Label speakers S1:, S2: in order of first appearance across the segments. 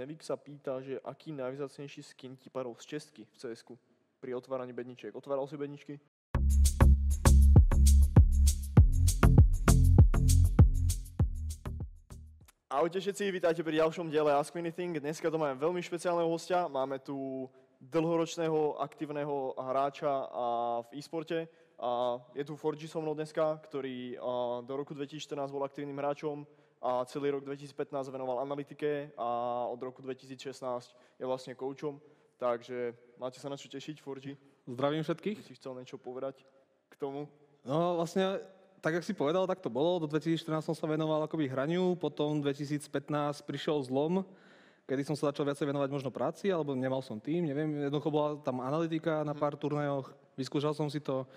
S1: Nevik sa pýta, že aký najvzácnejší skin ti padol z čestky v cs pri otváraní bedničiek. Otváral si bedničky? Ahojte všetci, vítajte pri ďalšom diele Ask Anything. Dneska to máme veľmi špeciálneho hostia. Máme tu dlhoročného aktívneho hráča v e-sporte. Je tu Forgy so mnou dneska, ktorý do roku 2014 bol aktívnym hráčom a celý rok 2015 venoval analytike a od roku 2016 je vlastne koučom. Takže máte sa na čo tešiť, Forgy?
S2: Zdravím všetkých.
S1: Si chcel niečo povedať k tomu?
S2: No vlastne tak, jak si povedal, tak to bolo. Do 2014 som sa venoval akoby hraniu, potom 2015 prišiel zlom, kedy som sa začal viacej venovať možno práci, alebo nemal som tým, neviem, jednoducho bola tam analytika na pár turnajoch, vyskúšal som si to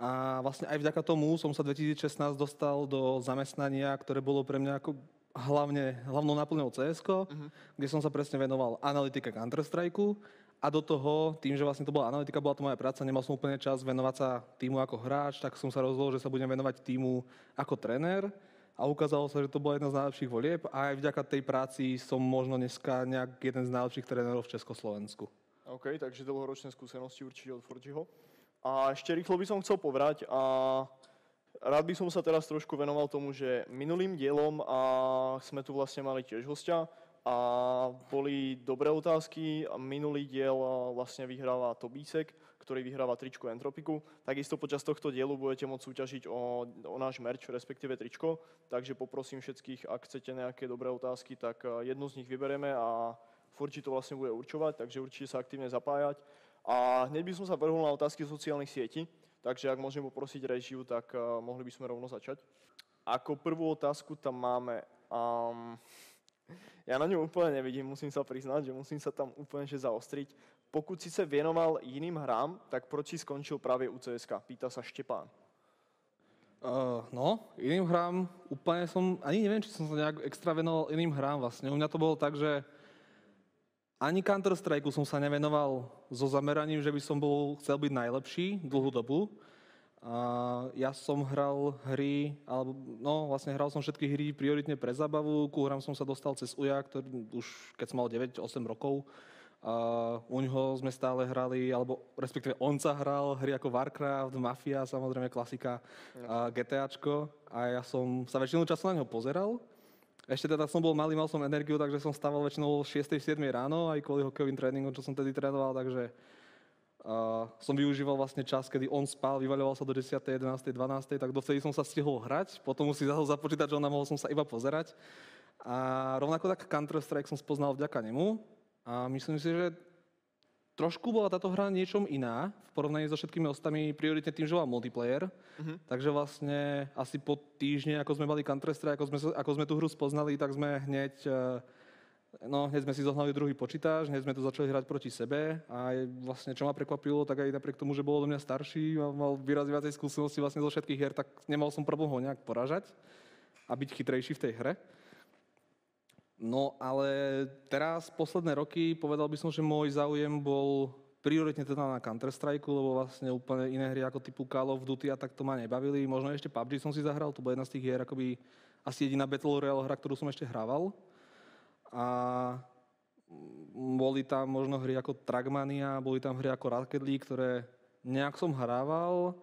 S2: a vlastne aj vďaka tomu som sa 2016 dostal do zamestnania, ktoré bolo pre mňa ako hlavne, hlavnou náplňou CS, uh-huh. kde som sa presne venoval analytika Counter-Strike a do toho, tým, že vlastne to bola analytika, bola to moja práca, nemal som úplne čas venovať sa týmu ako hráč, tak som sa rozhodol, že sa budem venovať týmu ako tréner a ukázalo sa, že to bola jedna z najlepších volieb a aj vďaka tej práci som možno dneska nejak jeden z najlepších trénerov v Československu.
S1: OK, takže dlhoročné skúsenosti určite od Forgiho. A ešte rýchlo by som chcel povedať a rád by som sa teraz trošku venoval tomu, že minulým dielom a sme tu vlastne mali tiež hostia, a boli dobré otázky. Minulý diel vlastne vyhráva Tobísek, ktorý vyhráva tričko Entropiku. Takisto počas tohto dielu budete môcť súťažiť o, o náš merch, respektíve tričko. Takže poprosím všetkých, ak chcete nejaké dobré otázky, tak jednu z nich vyberieme a Forči to vlastne bude určovať, takže určite sa aktívne zapájať. A hneď by som sa vrhol na otázky sociálnych sietí, takže ak môžem poprosiť režiu, tak mohli by sme rovno začať. Ako prvú otázku tam máme... Um, ja na ňu úplne nevidím, musím sa priznať, že musím sa tam úplne že zaostriť. Pokud si sa vienoval iným hrám, tak proč si skončil práve u CSK? Pýta sa Štepán.
S2: Uh, no, iným hrám úplne som, ani neviem, či som sa nejak extra venoval iným hrám vlastne. U mňa to bolo tak, že ani Counter-Strike som sa nevenoval so zameraním, že by som bol, chcel byť najlepší dlhú dobu. A ja som hral hry, alebo no vlastne hral som všetky hry prioritne pre zábavu, ku hrám som sa dostal cez UJA, ktorý už keď som mal 9-8 rokov. A u ňoho sme stále hrali, alebo respektíve on sa hral hry ako Warcraft, Mafia, samozrejme klasika, a GTAčko. A ja som sa väčšinu času na neho pozeral. Ešte teda som bol malý, mal som energiu, takže som stával väčšinou 6-7 ráno, aj kvôli hokejovým tréningom, čo som tedy trénoval, takže a som využíval vlastne čas, kedy on spal, vyvaľoval sa do 10., 11., 12., tak dovtedy som sa stihol hrať, potom musí zase započítať, že on mohol som sa iba pozerať. A rovnako tak Counter-Strike som spoznal vďaka nemu a myslím si, že trošku bola táto hra niečom iná v porovnaní so všetkými ostatnými, prioritne tým, že bola multiplayer. Uh-huh. Takže vlastne asi po týždne, ako sme mali Counter-Strike, ako sme, ako sme tú hru spoznali, tak sme hneď uh, No, hneď sme si zohnali druhý počítač, hneď sme to začali hrať proti sebe a vlastne čo ma prekvapilo, tak aj napriek tomu, že bol do mňa starší a mal výraz viacej skúsenosti vlastne zo všetkých hier, tak nemal som problém ho nejak poražať a byť chytrejší v tej hre. No ale teraz, posledné roky, povedal by som, že môj záujem bol prioritne teda na Counter-Strike, lebo vlastne úplne iné hry ako typu Call of Duty a tak to ma nebavili. Možno ešte PUBG som si zahral, to bola jedna z tých hier, akoby asi jediná Battle Royale hra, ktorú som ešte hrával a boli tam možno hry ako Trackmania, boli tam hry ako Rocket League, ktoré nejak som hrával,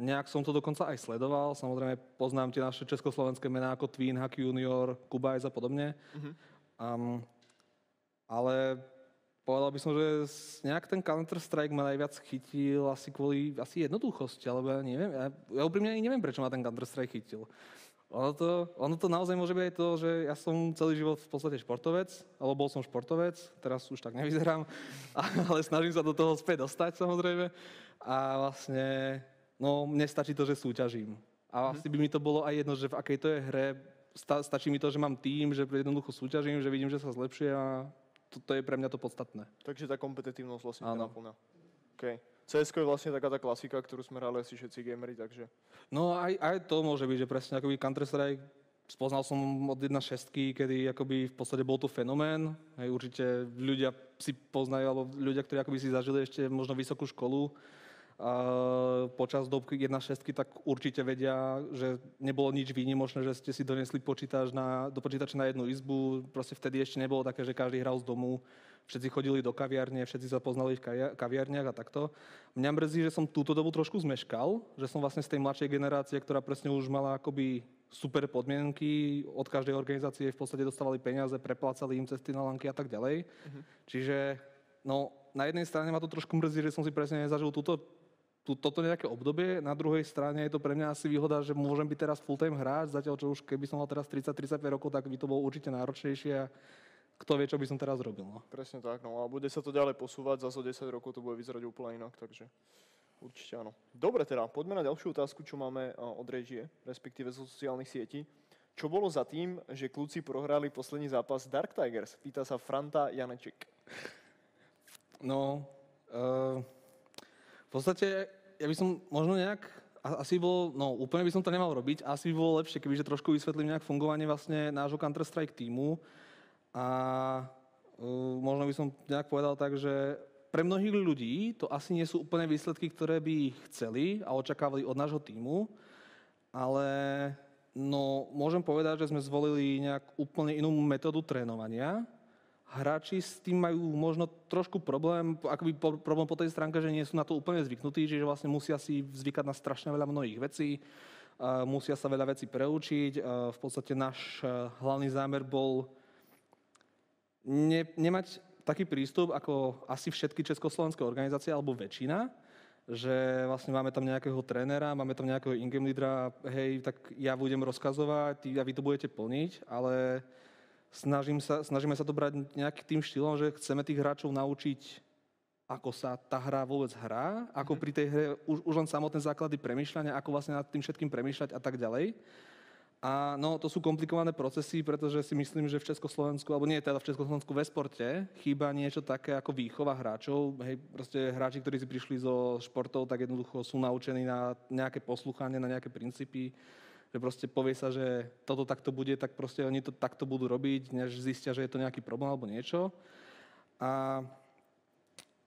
S2: nejak som to dokonca aj sledoval. Samozrejme poznám tie naše československé mená ako Twin, Hack Junior, Kubajs a podobne. Mm-hmm. Um, ale povedal by som, že nejak ten Counter-Strike ma najviac chytil asi kvôli asi jednoduchosti, alebo ja neviem, ja, ja úprimne ani neviem, prečo ma ten Counter-Strike chytil. Ono to, ono to naozaj môže byť aj to, že ja som celý život v podstate športovec, alebo bol som športovec, teraz už tak nevyzerám, ale snažím sa do toho späť dostať samozrejme. A vlastne, no mne stačí to, že súťažím. A vlastne by mi to bolo aj jedno, že v akej to je hre, sta, stačí mi to, že mám tým, že jednoducho súťažím, že vidím, že sa zlepšuje a to, to je pre mňa to podstatné.
S1: Takže tá kompetitívnosť vlastne naplňa. Okay. cs je vlastne taká tá klasika, ktorú sme hrali asi všetci gamery, takže...
S2: No aj, aj to môže byť, že presne akoby Counter-Strike spoznal som od 1.6, kedy akoby v podstate bol to fenomén. Hej, určite ľudia si poznajú, alebo ľudia, ktorí akoby si zažili ešte možno vysokú školu, počas dobky 1.6, tak určite vedia, že nebolo nič výnimočné, že ste si donesli počítač na, do počítača na jednu izbu. Proste vtedy ešte nebolo také, že každý hral z domu všetci chodili do kaviarne, všetci sa poznali v kaviarniach a takto. Mňa mrzí, že som túto dobu trošku zmeškal, že som vlastne z tej mladšej generácie, ktorá presne už mala akoby super podmienky, od každej organizácie v podstate dostávali peniaze, preplácali im cesty na lanky a tak ďalej. Uh-huh. Čiže no, na jednej strane ma to trošku mrzí, že som si presne nezažil túto, tú, toto nejaké obdobie, na druhej strane je to pre mňa asi výhoda, že môžem byť teraz full-time hráč, zatiaľ čo už keby som mal teraz 30-35 rokov, tak by to bolo určite náročnejšie a kto vie, čo by som teraz robil. No.
S1: Presne tak, no a bude sa to ďalej posúvať, za 10 rokov to bude vyzerať úplne inak, takže určite áno. Dobre teda, poďme na ďalšiu otázku, čo máme od režie, respektíve zo sociálnych sietí. Čo bolo za tým, že kľúci prohrali posledný zápas Dark Tigers? Pýta sa Franta Janeček.
S2: No, uh, v podstate, ja by som možno nejak, asi bolo, no úplne by som to nemal robiť, asi by bolo lepšie, kebyže trošku vysvetlím nejak fungovanie vlastne nášho Counter-Strike týmu, a uh, možno by som nejak povedal tak, že pre mnohých ľudí to asi nie sú úplne výsledky, ktoré by chceli a očakávali od nášho týmu, ale no, môžem povedať, že sme zvolili nejak úplne inú metódu trénovania. Hráči s tým majú možno trošku problém, akoby problém po tej stránke, že nie sú na to úplne zvyknutí, že vlastne musia si zvykať na strašne veľa mnohých vecí, musia sa veľa vecí preučiť. V podstate náš hlavný zámer bol ne, nemať taký prístup ako asi všetky československé organizácie, alebo väčšina, že vlastne máme tam nejakého trénera, máme tam nejakého ingame lídra, hej, tak ja budem rozkazovať a vy to budete plniť, ale snažím sa, snažíme sa to brať nejakým tým štýlom, že chceme tých hráčov naučiť, ako sa tá hra vôbec hrá, ako mhm. pri tej hre už, už len samotné základy premýšľania, ako vlastne nad tým všetkým premýšľať a tak ďalej. A no, to sú komplikované procesy, pretože si myslím, že v Československu, alebo nie teda v Československu ve sporte, chýba niečo také ako výchova hráčov. Hej, proste hráči, ktorí si prišli zo športov, tak jednoducho sú naučení na nejaké posluchanie, na nejaké princípy že proste povie sa, že toto takto bude, tak proste oni to takto budú robiť, než zistia, že je to nejaký problém alebo niečo. A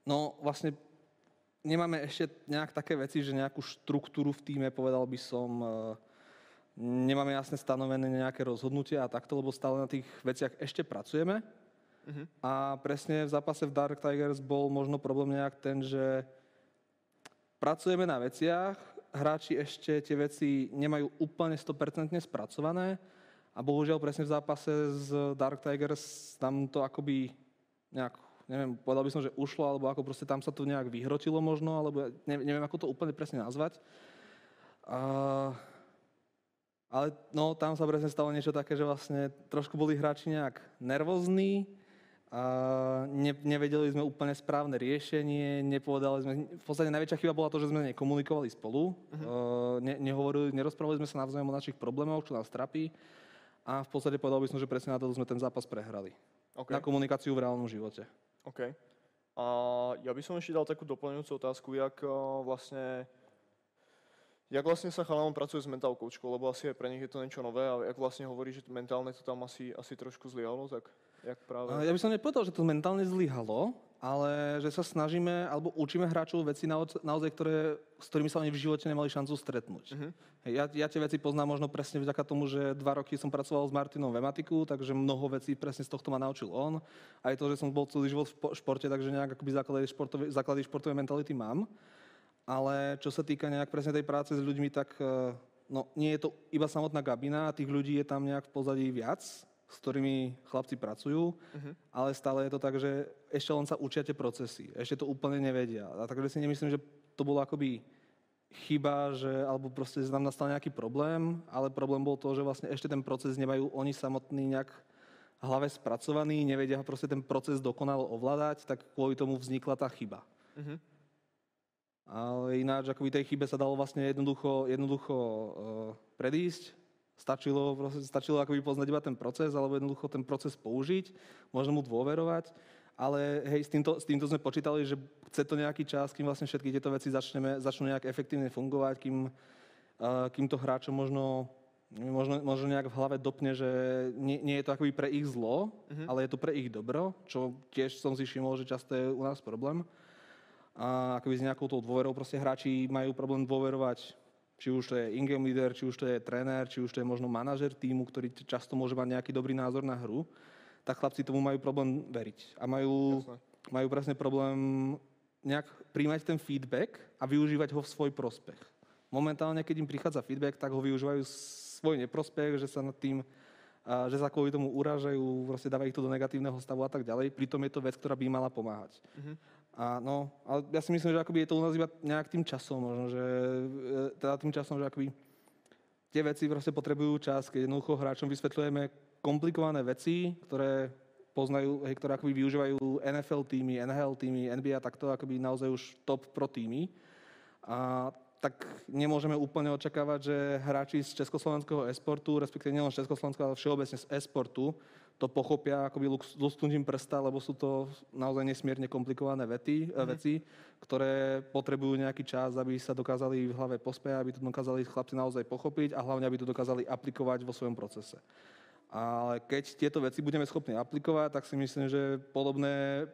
S2: no vlastne nemáme ešte nejak také veci, že nejakú štruktúru v týme, povedal by som, nemáme jasne stanovené nejaké rozhodnutia a takto, lebo stále na tých veciach ešte pracujeme. Uh-huh. A presne v zápase v Dark Tigers bol možno problém nejak ten, že pracujeme na veciach, hráči ešte tie veci nemajú úplne 100% spracované a bohužiaľ presne v zápase s Dark Tigers tam to akoby nejak, neviem, povedal by som, že ušlo, alebo ako proste tam sa to nejak vyhrotilo možno, alebo neviem, ako to úplne presne nazvať. Uh, ale no, tam sa presne stalo niečo také, že vlastne trošku boli hráči nejak nervózni, a ne, nevedeli sme úplne správne riešenie, nepovedali sme, v podstate najväčšia chyba bola to, že sme nekomunikovali spolu, uh-huh. ne, nehovorili, nerozprávali sme sa navzájom o našich problémoch, čo nás trapí a v podstate povedal by som, že presne na to sme ten zápas prehrali. Okay. Na komunikáciu v reálnom živote.
S1: OK. A ja by som ešte dal takú doplňujúcu otázku, jak vlastne Jak vlastne sa chalanom pracuje s mental coachkou, lebo asi aj pre nich je to niečo nové a jak vlastne hovorí, že mentálne to tam asi, asi trošku zlyhalo, tak jak práve?
S2: Ja by som nepovedal, že to mentálne zlyhalo, ale že sa snažíme alebo učíme hráčov veci naozaj, ktoré, s ktorými sa oni v živote nemali šancu stretnúť. Uh-huh. Ja, ja tie veci poznám možno presne vďaka tomu, že dva roky som pracoval s Martinom v ematiku, takže mnoho vecí presne z tohto ma naučil on. Aj to, že som bol celý život v športe, takže nejak akoby základy, športové, základy športovej mentality mám ale čo sa týka nejak presne tej práce s ľuďmi, tak e, no, nie je to iba samotná kabina, tých ľudí je tam nejak v pozadí viac, s ktorými chlapci pracujú, uh-huh. ale stále je to tak, že ešte len sa učia tie procesy, ešte to úplne nevedia. A takže si nemyslím, že to bolo akoby chyba, že, alebo proste tam nastal nejaký problém, ale problém bol to, že vlastne ešte ten proces nemajú oni samotní nejak v hlave spracovaný, nevedia proste ten proces dokonalo ovládať, tak kvôli tomu vznikla tá chyba. Uh-huh. Ale ináč, akoby tej chybe sa dalo vlastne jednoducho, jednoducho uh, predísť. Stačilo, stačilo akoby poznať iba ten proces, alebo jednoducho ten proces použiť, možno mu dôverovať. Ale hej, s týmto, s týmto sme počítali, že chce to nejaký čas, kým vlastne všetky tieto veci začneme, začnú nejak efektívne fungovať, kým, uh, kým to hráčom možno, možno, možno nejak v hlave dopne, že nie, nie je to akoby pre ich zlo, uh-huh. ale je to pre ich dobro, čo tiež som si všimol, že často je u nás problém. A akoby s nejakou tou dôverou proste hráči majú problém dôverovať či už to je in-game leader, či už to je tréner, či už to je možno manažer týmu, ktorý často môže mať nejaký dobrý názor na hru, tak chlapci tomu majú problém veriť. A majú, majú presne problém nejak príjmať ten feedback a využívať ho v svoj prospech. Momentálne, keď im prichádza feedback, tak ho využívajú svoj neprospech, že sa nad tým že sa kvôli tomu uražajú, proste dávajú ich to do negatívneho stavu a tak ďalej. Pritom je to vec, ktorá by mala pomáhať. Mm-hmm. A no, ale ja si myslím, že akoby je to u nás iba nejak tým časom, možno, že e, teda tým časom, že akoby tie veci proste potrebujú čas, keď jednoducho hráčom vysvetľujeme komplikované veci, ktoré poznajú, hej, ktoré akoby využívajú NFL týmy, NHL týmy, NBA, takto akoby naozaj už top pro týmy. A tak nemôžeme úplne očakávať, že hráči z československého esportu, respektíve nielen z československého, ale všeobecne z esportu, to pochopia akoby lusknutím prsta, lebo sú to naozaj nesmierne komplikované vety, mm. veci, ktoré potrebujú nejaký čas, aby sa dokázali v hlave pospieť, aby to dokázali chlapci naozaj pochopiť a hlavne, aby to dokázali aplikovať vo svojom procese. Ale keď tieto veci budeme schopní aplikovať, tak si myslím, že podobné,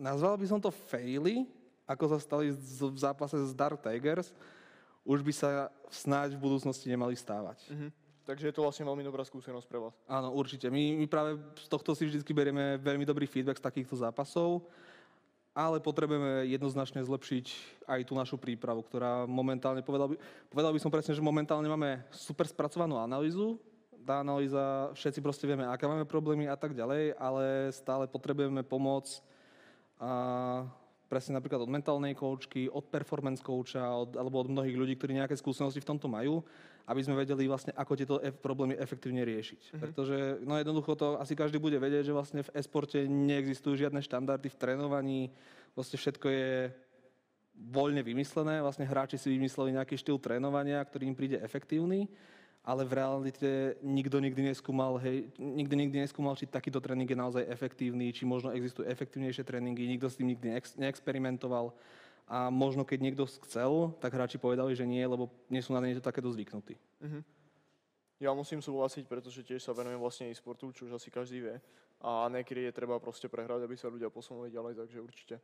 S2: nazval by som to faily, ako sa stali v zápase s Dark Tigers, už by sa snáď v budúcnosti nemali stávať. Mm-hmm.
S1: Takže je to vlastne veľmi dobrá skúsenosť pre vás.
S2: Áno, určite. My, my práve z tohto si vždy berieme veľmi dobrý feedback z takýchto zápasov, ale potrebujeme jednoznačne zlepšiť aj tú našu prípravu, ktorá momentálne, povedal by, povedal by som presne, že momentálne máme super spracovanú analýzu, tá analýza, všetci proste vieme, aké máme problémy a tak ďalej, ale stále potrebujeme pomoc a presne napríklad od mentálnej koučky, od performance kouča, od, alebo od mnohých ľudí, ktorí nejaké skúsenosti v tomto majú, aby sme vedeli vlastne, ako tieto e- problémy efektívne riešiť. Mm-hmm. Pretože no jednoducho to asi každý bude vedieť, že vlastne v e-sporte neexistujú žiadne štandardy v trénovaní, vlastne všetko je voľne vymyslené, vlastne hráči si vymysleli nejaký štýl trénovania, ktorý im príde efektívny ale v realite nikto nikdy neskúmal, hej, nikto nikdy neskúmal, či takýto tréning je naozaj efektívny, či možno existujú efektívnejšie tréningy, nikto s tým nikdy neexperimentoval. A možno keď niekto chcel, tak hráči povedali, že nie, lebo nie sú na niečo takéto zvyknutí. Uh-huh.
S1: Ja musím súhlasiť, pretože tiež sa venujem vlastne e-sportu, čo už asi každý vie. A niekedy je treba proste prehrať, aby sa ľudia posunuli ďalej, takže určite.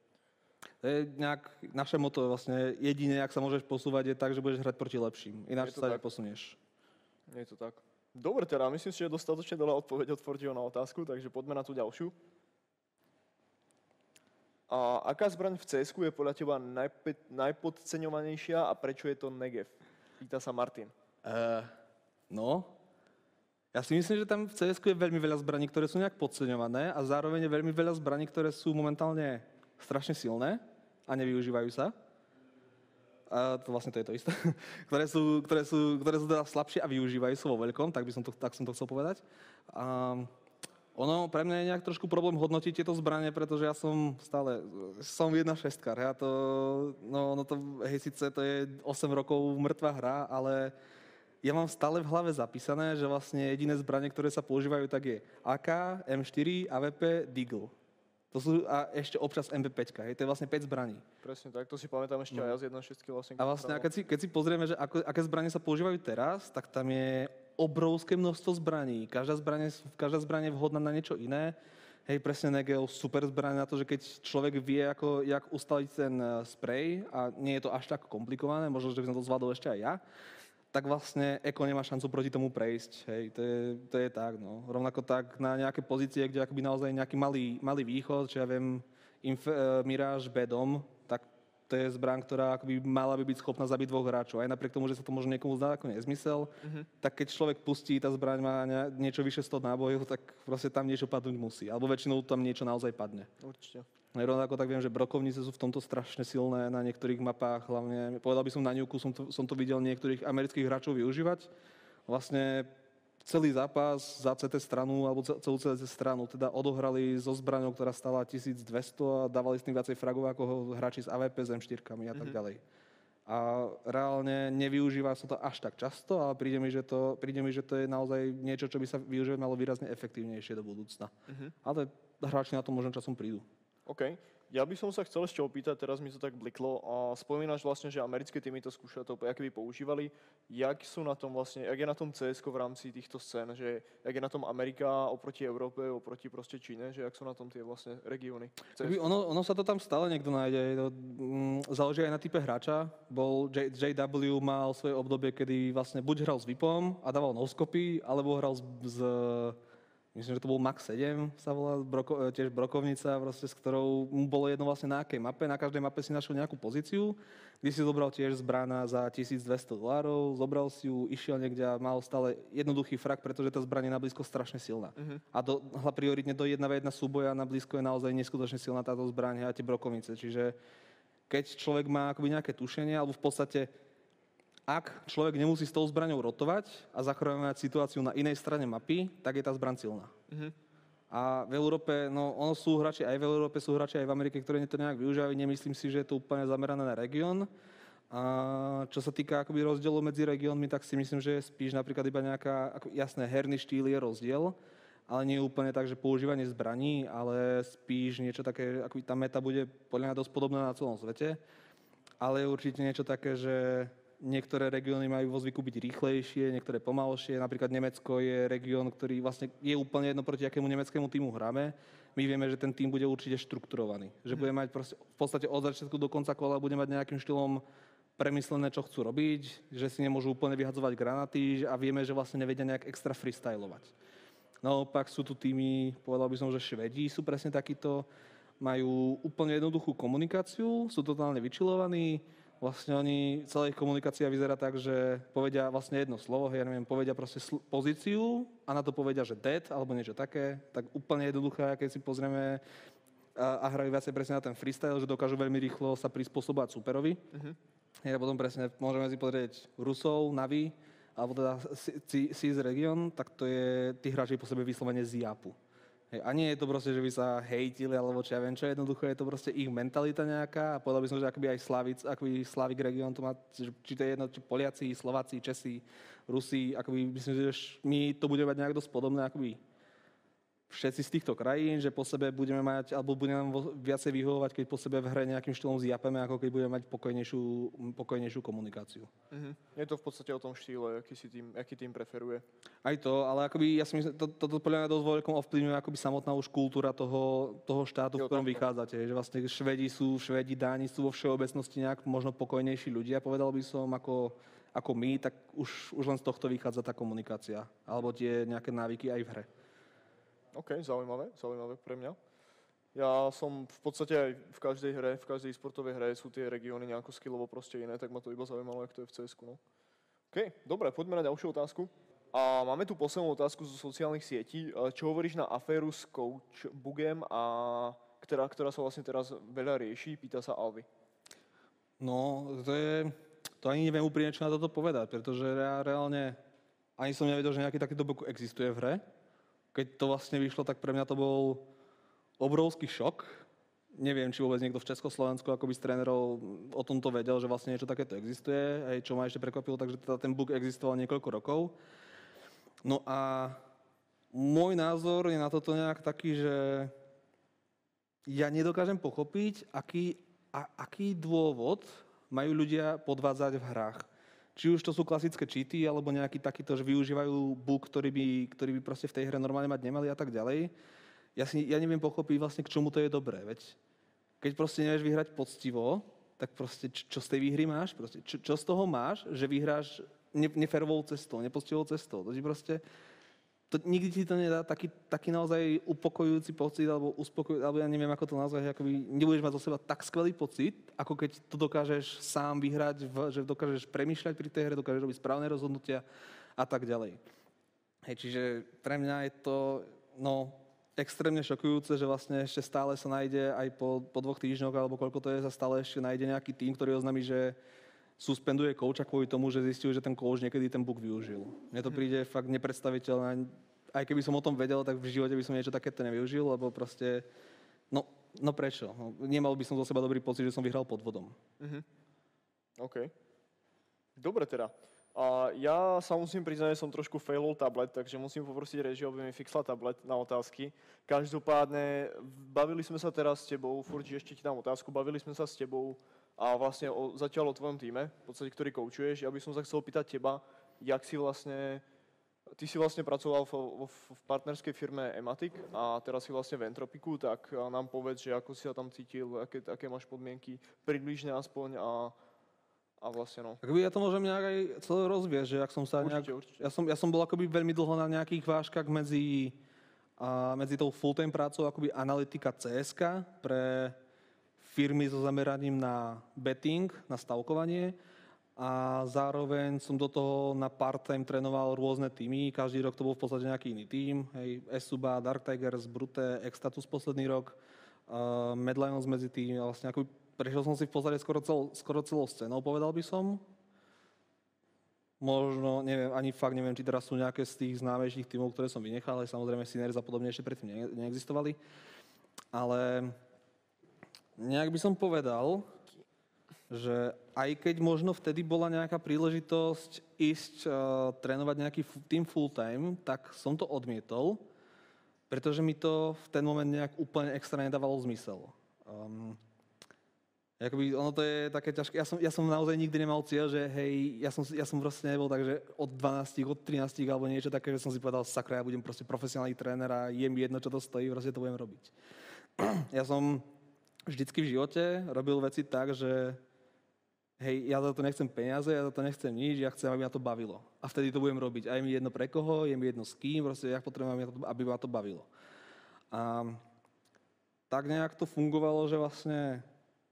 S2: To je nejak naše moto, vlastne jediné, ak sa môžeš posúvať, je tak, že budeš hrať proti lepším. Ináč sa neposunieš.
S1: Je to tak. Dobre teda, myslím si, že dostatočne dala odpoveď od Fortio na otázku, takže poďme na tú ďalšiu. A aká zbraň v cs je podľa teba najpe- najpodceňovanejšia a prečo je to Negev? Pýta sa Martin. Uh,
S2: no, ja si myslím, že tam v cs je veľmi veľa zbraní, ktoré sú nejak podceňované a zároveň je veľmi veľa zbraní, ktoré sú momentálne strašne silné a nevyužívajú sa a to vlastne to je to isté, ktoré sú, ktoré sú, ktoré sú teda slabšie a využívajú sa vo veľkom, tak, by som to, tak som to chcel povedať. A ono pre mňa je nejak trošku problém hodnotiť tieto zbranie, pretože ja som stále, som jedna šestkár. Ja to, no, no to, hej, síce to je 8 rokov mŕtva hra, ale ja mám stále v hlave zapísané, že vlastne jediné zbranie, ktoré sa používajú, tak je AK, M4, AVP, Deagle. To sú a ešte občas MP5, hej, to je vlastne 5 zbraní.
S1: Presne tak, to si pamätám ešte no. aj ja z 1.6 vlastne.
S2: A vlastne, keď si, keď si pozrieme, že ako, aké zbranie sa používajú teraz, tak tam je obrovské množstvo zbraní. Každá zbraň, každá zbraň je vhodná na niečo iné. Hej, presne Negel, super zbraň na to, že keď človek vie, ako, jak ustaliť ten eh, sprej a nie je to až tak komplikované, možno, že by som to zvládol ešte aj ja, tak vlastne Eko nemá šancu proti tomu prejsť. Hej, to je, to je tak. No. Rovnako tak na nejaké pozície, kde akoby naozaj nejaký malý, malý východ, čo ja viem, Inf, uh, Mirage Bedom, tak to je zbraň, ktorá akoby mala by byť schopná zabiť dvoch hráčov. Aj napriek tomu, že sa to možno niekomu zdá ako nezmysel, uh-huh. tak keď človek pustí, tá zbraň má niečo vyše 100 nábojov, tak proste tam niečo padnúť musí. Alebo väčšinou tam niečo naozaj padne.
S1: Určite.
S2: Rovnako tak viem, že brokovnice sú v tomto strašne silné na niektorých mapách, hlavne, povedal by som na ňuku, som to, som to videl niektorých amerických hráčov využívať. Vlastne celý zápas za CT stranu, alebo celú CT stranu, teda odohrali so zbraňou, ktorá stala 1200 a dávali s tým viacej fragov ako hráči s AVP, s M4 a tak mhm. ďalej. A reálne nevyužíva sa to až tak často, ale príde mi, že to, príde mi, že to je naozaj niečo, čo by sa využívať malo výrazne efektívnejšie do budúcna. Uh-huh. Ale hráči na to možno časom prídu.
S1: OK. Ja by som sa chcel ešte opýtať, teraz mi to tak bliklo, a spomínaš vlastne, že americké týmy to skúšali, to by používali. Jak sú na tom vlastne, jak je na tom CS v rámci týchto scén, že jak je na tom Amerika oproti Európe, oproti proste Číne, že jak sú na tom tie vlastne regióny?
S2: Ono, ono sa to tam stále niekto nájde, to, mm, záleží aj na type hráča. Bol J, JW mal svoje obdobie, kedy vlastne buď hral s VIPom a dával noskopy, alebo hral s, s myslím, že to bol Max 7, sa volá, broko, e, tiež brokovnica, proste, s ktorou mu bolo jedno vlastne na akej mape. Na každej mape si našiel nejakú pozíciu, kde si zobral tiež zbrana za 1200 dolárov, zobral si ju, išiel niekde a mal stále jednoduchý frak, pretože tá zbraň je na blízko strašne silná. Uh-huh. A do, prioritne do jedna v jedna súboja na blízko je naozaj neskutočne silná táto zbraň a tie brokovnice. Čiže keď človek má akoby nejaké tušenie, alebo v podstate ak človek nemusí s tou zbraňou rotovať a zachraňovať situáciu na inej strane mapy, tak je tá zbraň silná. Uh-huh. A v Európe, no ono sú hráči aj v Európe, sú hráči aj v Amerike, ktorí to nejak využívajú. Nemyslím si, že je to úplne zamerané na región. A čo sa týka akoby rozdielu medzi regiónmi, tak si myslím, že je spíš napríklad iba nejaká, ako, jasné, herný štýl je rozdiel, ale nie úplne tak, že používanie zbraní, ale spíš niečo také, ako tá meta bude podľa mňa dosť podobná na celom svete, ale je určite niečo také, že Niektoré regióny majú vo zvyku byť rýchlejšie, niektoré pomalšie. Napríklad Nemecko je región, ktorý vlastne je úplne jedno proti akému nemeckému týmu hráme. My vieme, že ten tým bude určite štrukturovaný. Že mhm. bude mať proste, v podstate od začiatku do konca kola bude mať nejakým štýlom premyslené, čo chcú robiť, že si nemôžu úplne vyhadzovať granaty a vieme, že vlastne nevedia nejak extra freestylovať. Naopak sú tu týmy, povedal by som, že Švedi sú presne takíto, majú úplne jednoduchú komunikáciu, sú totálne vyčilovaní, vlastne oni, celá ich komunikácia vyzerá tak, že povedia vlastne jedno slovo, ja neviem, povedia proste sl- pozíciu a na to povedia, že dead alebo niečo také, tak úplne jednoduché, keď si pozrieme a, a hrajú viacej presne na ten freestyle, že dokážu veľmi rýchlo sa prispôsobovať superovi. Uh-huh. Ja potom presne môžeme si pozrieť Rusov, Navi, alebo teda Seas Region, tak to je, tí hráči po sebe vyslovene z Japu. Hej, a nie je to proste, že by sa hejtili, alebo čo ja viem čo, jednoducho je to proste ich mentalita nejaká a povedal by som, že akoby aj Slavic, akoby Slavik region to má, či to je jedno, či Poliaci, Slováci, Česi, Rusi, akoby myslím, že my to budeme mať nejak dosť podobné, akoby všetci z týchto krajín, že po sebe budeme mať, alebo budeme nám viacej vyhovovať, keď po sebe v hre nejakým štýlom zjapeme, ako keď budeme mať pokojnejšiu, pokojnejšiu komunikáciu.
S1: Mm-hmm. Je to v podstate o tom štýle, aký, si tým, aký tým preferuje.
S2: Aj to, ale akoby, ja si myslím, to, to, to podľa mňa dosť veľkom ovplyvňuje akoby samotná už kultúra toho, toho štátu, v ktorom vychádzate. Že vlastne Švedi sú, Švedi, Dáni sú vo všeobecnosti nejak možno pokojnejší ľudia, povedal by som, ako, ako my, tak už, už len z tohto vychádza tá komunikácia. Alebo tie nejaké návyky aj v hre.
S1: OK, zaujímavé, zaujímavé pre mňa. Ja som v podstate aj v každej hre, v každej sportovej hre sú tie regióny nejako skillovo proste iné, tak ma to iba zaujímalo, jak to je v cs no. OK, dobre, poďme na ďalšiu otázku. A máme tu poslednú otázku zo sociálnych sietí. Čo hovoríš na aféru s Coach Bugem, a ktorá, ktorá sa vlastne teraz veľa rieši? Pýta sa Alvy.
S2: No, to je... To ani neviem úprimne, čo na toto povedať, pretože reálne ani som nevedel, že nejaký takýto bug existuje v hre keď to vlastne vyšlo, tak pre mňa to bol obrovský šok. Neviem, či vôbec niekto v Československu ako by z trénerov o tomto vedel, že vlastne niečo takéto existuje, aj čo ma ešte prekvapilo, takže teda ten bug existoval niekoľko rokov. No a môj názor je na toto nejak taký, že ja nedokážem pochopiť, aký, a, aký dôvod majú ľudia podvádzať v hrách. Či už to sú klasické cheaty, alebo nejaký takýto, že využívajú bug, ktorý by, ktorý by proste v tej hre normálne mať nemali a tak ďalej. Ja, si, ja neviem pochopiť vlastne, k čomu to je dobré. Veď keď proste nevieš vyhrať poctivo, tak proste čo, čo z tej výhry máš? Proste, čo, čo z toho máš, že vyhráš ne, neferovou cestou, nepoctivou cestou? To ti proste, to, nikdy ti to nedá taký, taký naozaj upokojujúci pocit, alebo uspokojú, alebo ja neviem, ako to nazvať, akoby nebudeš mať zo seba tak skvelý pocit, ako keď to dokážeš sám vyhrať, v, že dokážeš premýšľať pri tej hre, dokážeš robiť správne rozhodnutia a tak ďalej. Hej, čiže pre mňa je to no, extrémne šokujúce, že vlastne ešte stále sa nájde aj po, po dvoch týždňoch, alebo koľko to je, sa stále ešte nájde nejaký tým, ktorý oznámi, že suspenduje kouča kvôli tomu, že zistil, že ten coach niekedy ten bug využil. Mne to mhm. príde fakt nepredstaviteľné. Aj keby som o tom vedel, tak v živote by som niečo takéto nevyužil, lebo proste, no, no prečo? No, nemal by som zo seba dobrý pocit, že som vyhral pod vodom.
S1: Mm-hmm. OK. Dobre teda. A ja sa musím priznať, že som trošku failol tablet, takže musím poprosiť režiu, aby mi fixla tablet na otázky. Každopádne, bavili sme sa teraz s tebou, furt ešte ti dám otázku, bavili sme sa s tebou a vlastne o, zatiaľ o tvojom týme, v podstate, ktorý koučuješ. Ja by som sa chcel pýtať teba, jak si vlastne, ty si vlastne pracoval v, v, v partnerskej firme Ematic a teraz si vlastne v Entropiku, tak nám povedz, že ako si sa tam cítil, aké, aké máš podmienky, približne aspoň a a vlastne no.
S2: Akoby ja to môžem nejak aj celé rozvieť, že ak som sa
S1: určite,
S2: nejak...
S1: Určite.
S2: Ja som, ja som bol akoby veľmi dlho na nejakých váškach medzi, a medzi tou full-time prácou akoby analytika CSK pre firmy so zameraním na betting, na stavkovanie a zároveň som do toho na part-time trénoval rôzne týmy. Každý rok to bol v podstate nejaký iný tým. Hej, Esuba, Dark Tigers, Brute, Extatus posledný rok, uh, Mad Lions medzi tým. Vlastne akoby prešiel som si v podstate skoro, cel, skoro celou scénou, povedal by som. Možno, neviem, ani fakt neviem, či teraz sú nejaké z tých známejších tímov, ktoré som vynechal, ale samozrejme Sinners a podobne ešte predtým ne, neexistovali. Ale nejak by som povedal, že aj keď možno vtedy bola nejaká príležitosť ísť uh, trénovať nejaký tým full time, tak som to odmietol, pretože mi to v ten moment nejak úplne extra nedávalo zmysel. Um, Jakoby ono to je také ťažké. Ja som, ja som naozaj nikdy nemal cieľ, že hej, ja som, ja som proste nebol tak, že od 12, od 13 alebo niečo také, že som si povedal, sakra, ja budem proste profesionálny tréner a je mi jedno, čo to stojí, proste to budem robiť. ja som vždycky v živote robil veci tak, že hej, ja za to nechcem peniaze, ja za to nechcem nič, ja chcem, aby ma to bavilo. A vtedy to budem robiť. A je mi jedno pre koho, je mi jedno s kým, proste ja potrebujem, aby ma to bavilo. A tak nejak to fungovalo, že vlastne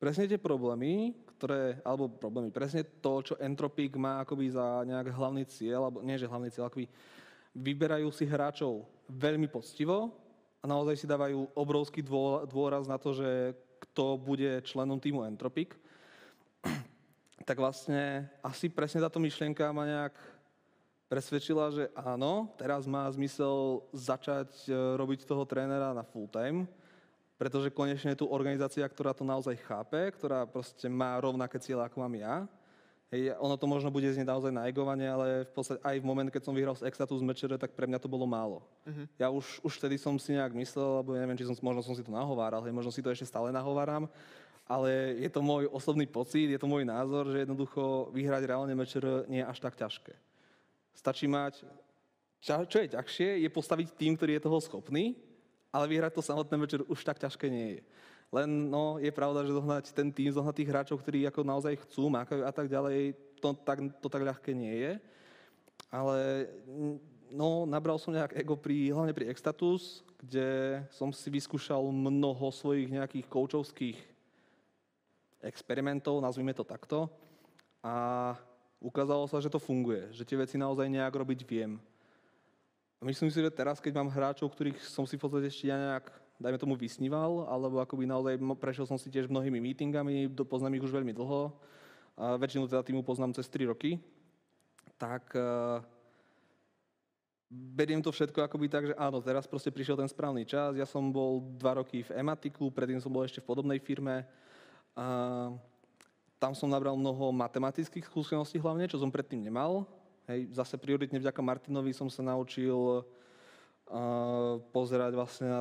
S2: presne tie problémy, ktoré, alebo problémy, presne to, čo Entropic má akoby za nejak hlavný cieľ, alebo nie že hlavný cieľ, akoby vyberajú si hráčov veľmi poctivo a naozaj si dávajú obrovský dôraz na to, že kto bude členom týmu Entropic, tak vlastne asi presne táto myšlienka ma nejak presvedčila, že áno, teraz má zmysel začať e, robiť toho trénera na full time, pretože konečne je tu organizácia, ktorá to naozaj chápe, ktorá proste má rovnaké cieľe, ako mám ja. Hej, ono to možno bude znieť naozaj naegovanie, ale v podstate aj v moment, keď som vyhral z Extatus Mečere, tak pre mňa to bolo málo. Uh-huh. Ja už, už vtedy som si nejak myslel, alebo neviem, či som, možno som si to nahováral, hej, možno si to ešte stále nahováram, ale je to môj osobný pocit, je to môj názor, že jednoducho vyhrať reálne Mečer nie je až tak ťažké. Stačí mať, čo je ťažšie, je postaviť tým, ktorý je toho schopný, ale vyhrať to samotné večer už tak ťažké nie je. Len no, je pravda, že zohnať ten tým, zohnať tých hráčov, ktorí ako naozaj chcú, mákajú a tak ďalej, to tak, to tak ľahké nie je. Ale no, nabral som nejak ego pri, hlavne pri Extatus, kde som si vyskúšal mnoho svojich nejakých koučovských experimentov, nazvime to takto. A ukázalo sa, že to funguje, že tie veci naozaj nejak robiť viem. A myslím si, že teraz, keď mám hráčov, ktorých som si v podstate ešte ja nejak, dajme tomu, vysníval, alebo akoby naozaj prešiel som si tiež mnohými meetingami, poznám ich už veľmi dlho, a väčšinu teda týmu poznám cez 3 roky, tak uh, beriem to všetko akoby tak, že áno, teraz proste prišiel ten správny čas. Ja som bol dva roky v Ematiku, predtým som bol ešte v podobnej firme. A tam som nabral mnoho matematických skúseností hlavne, čo som predtým nemal. Hej, zase prioritne vďaka Martinovi som sa naučil uh, pozerať vlastne na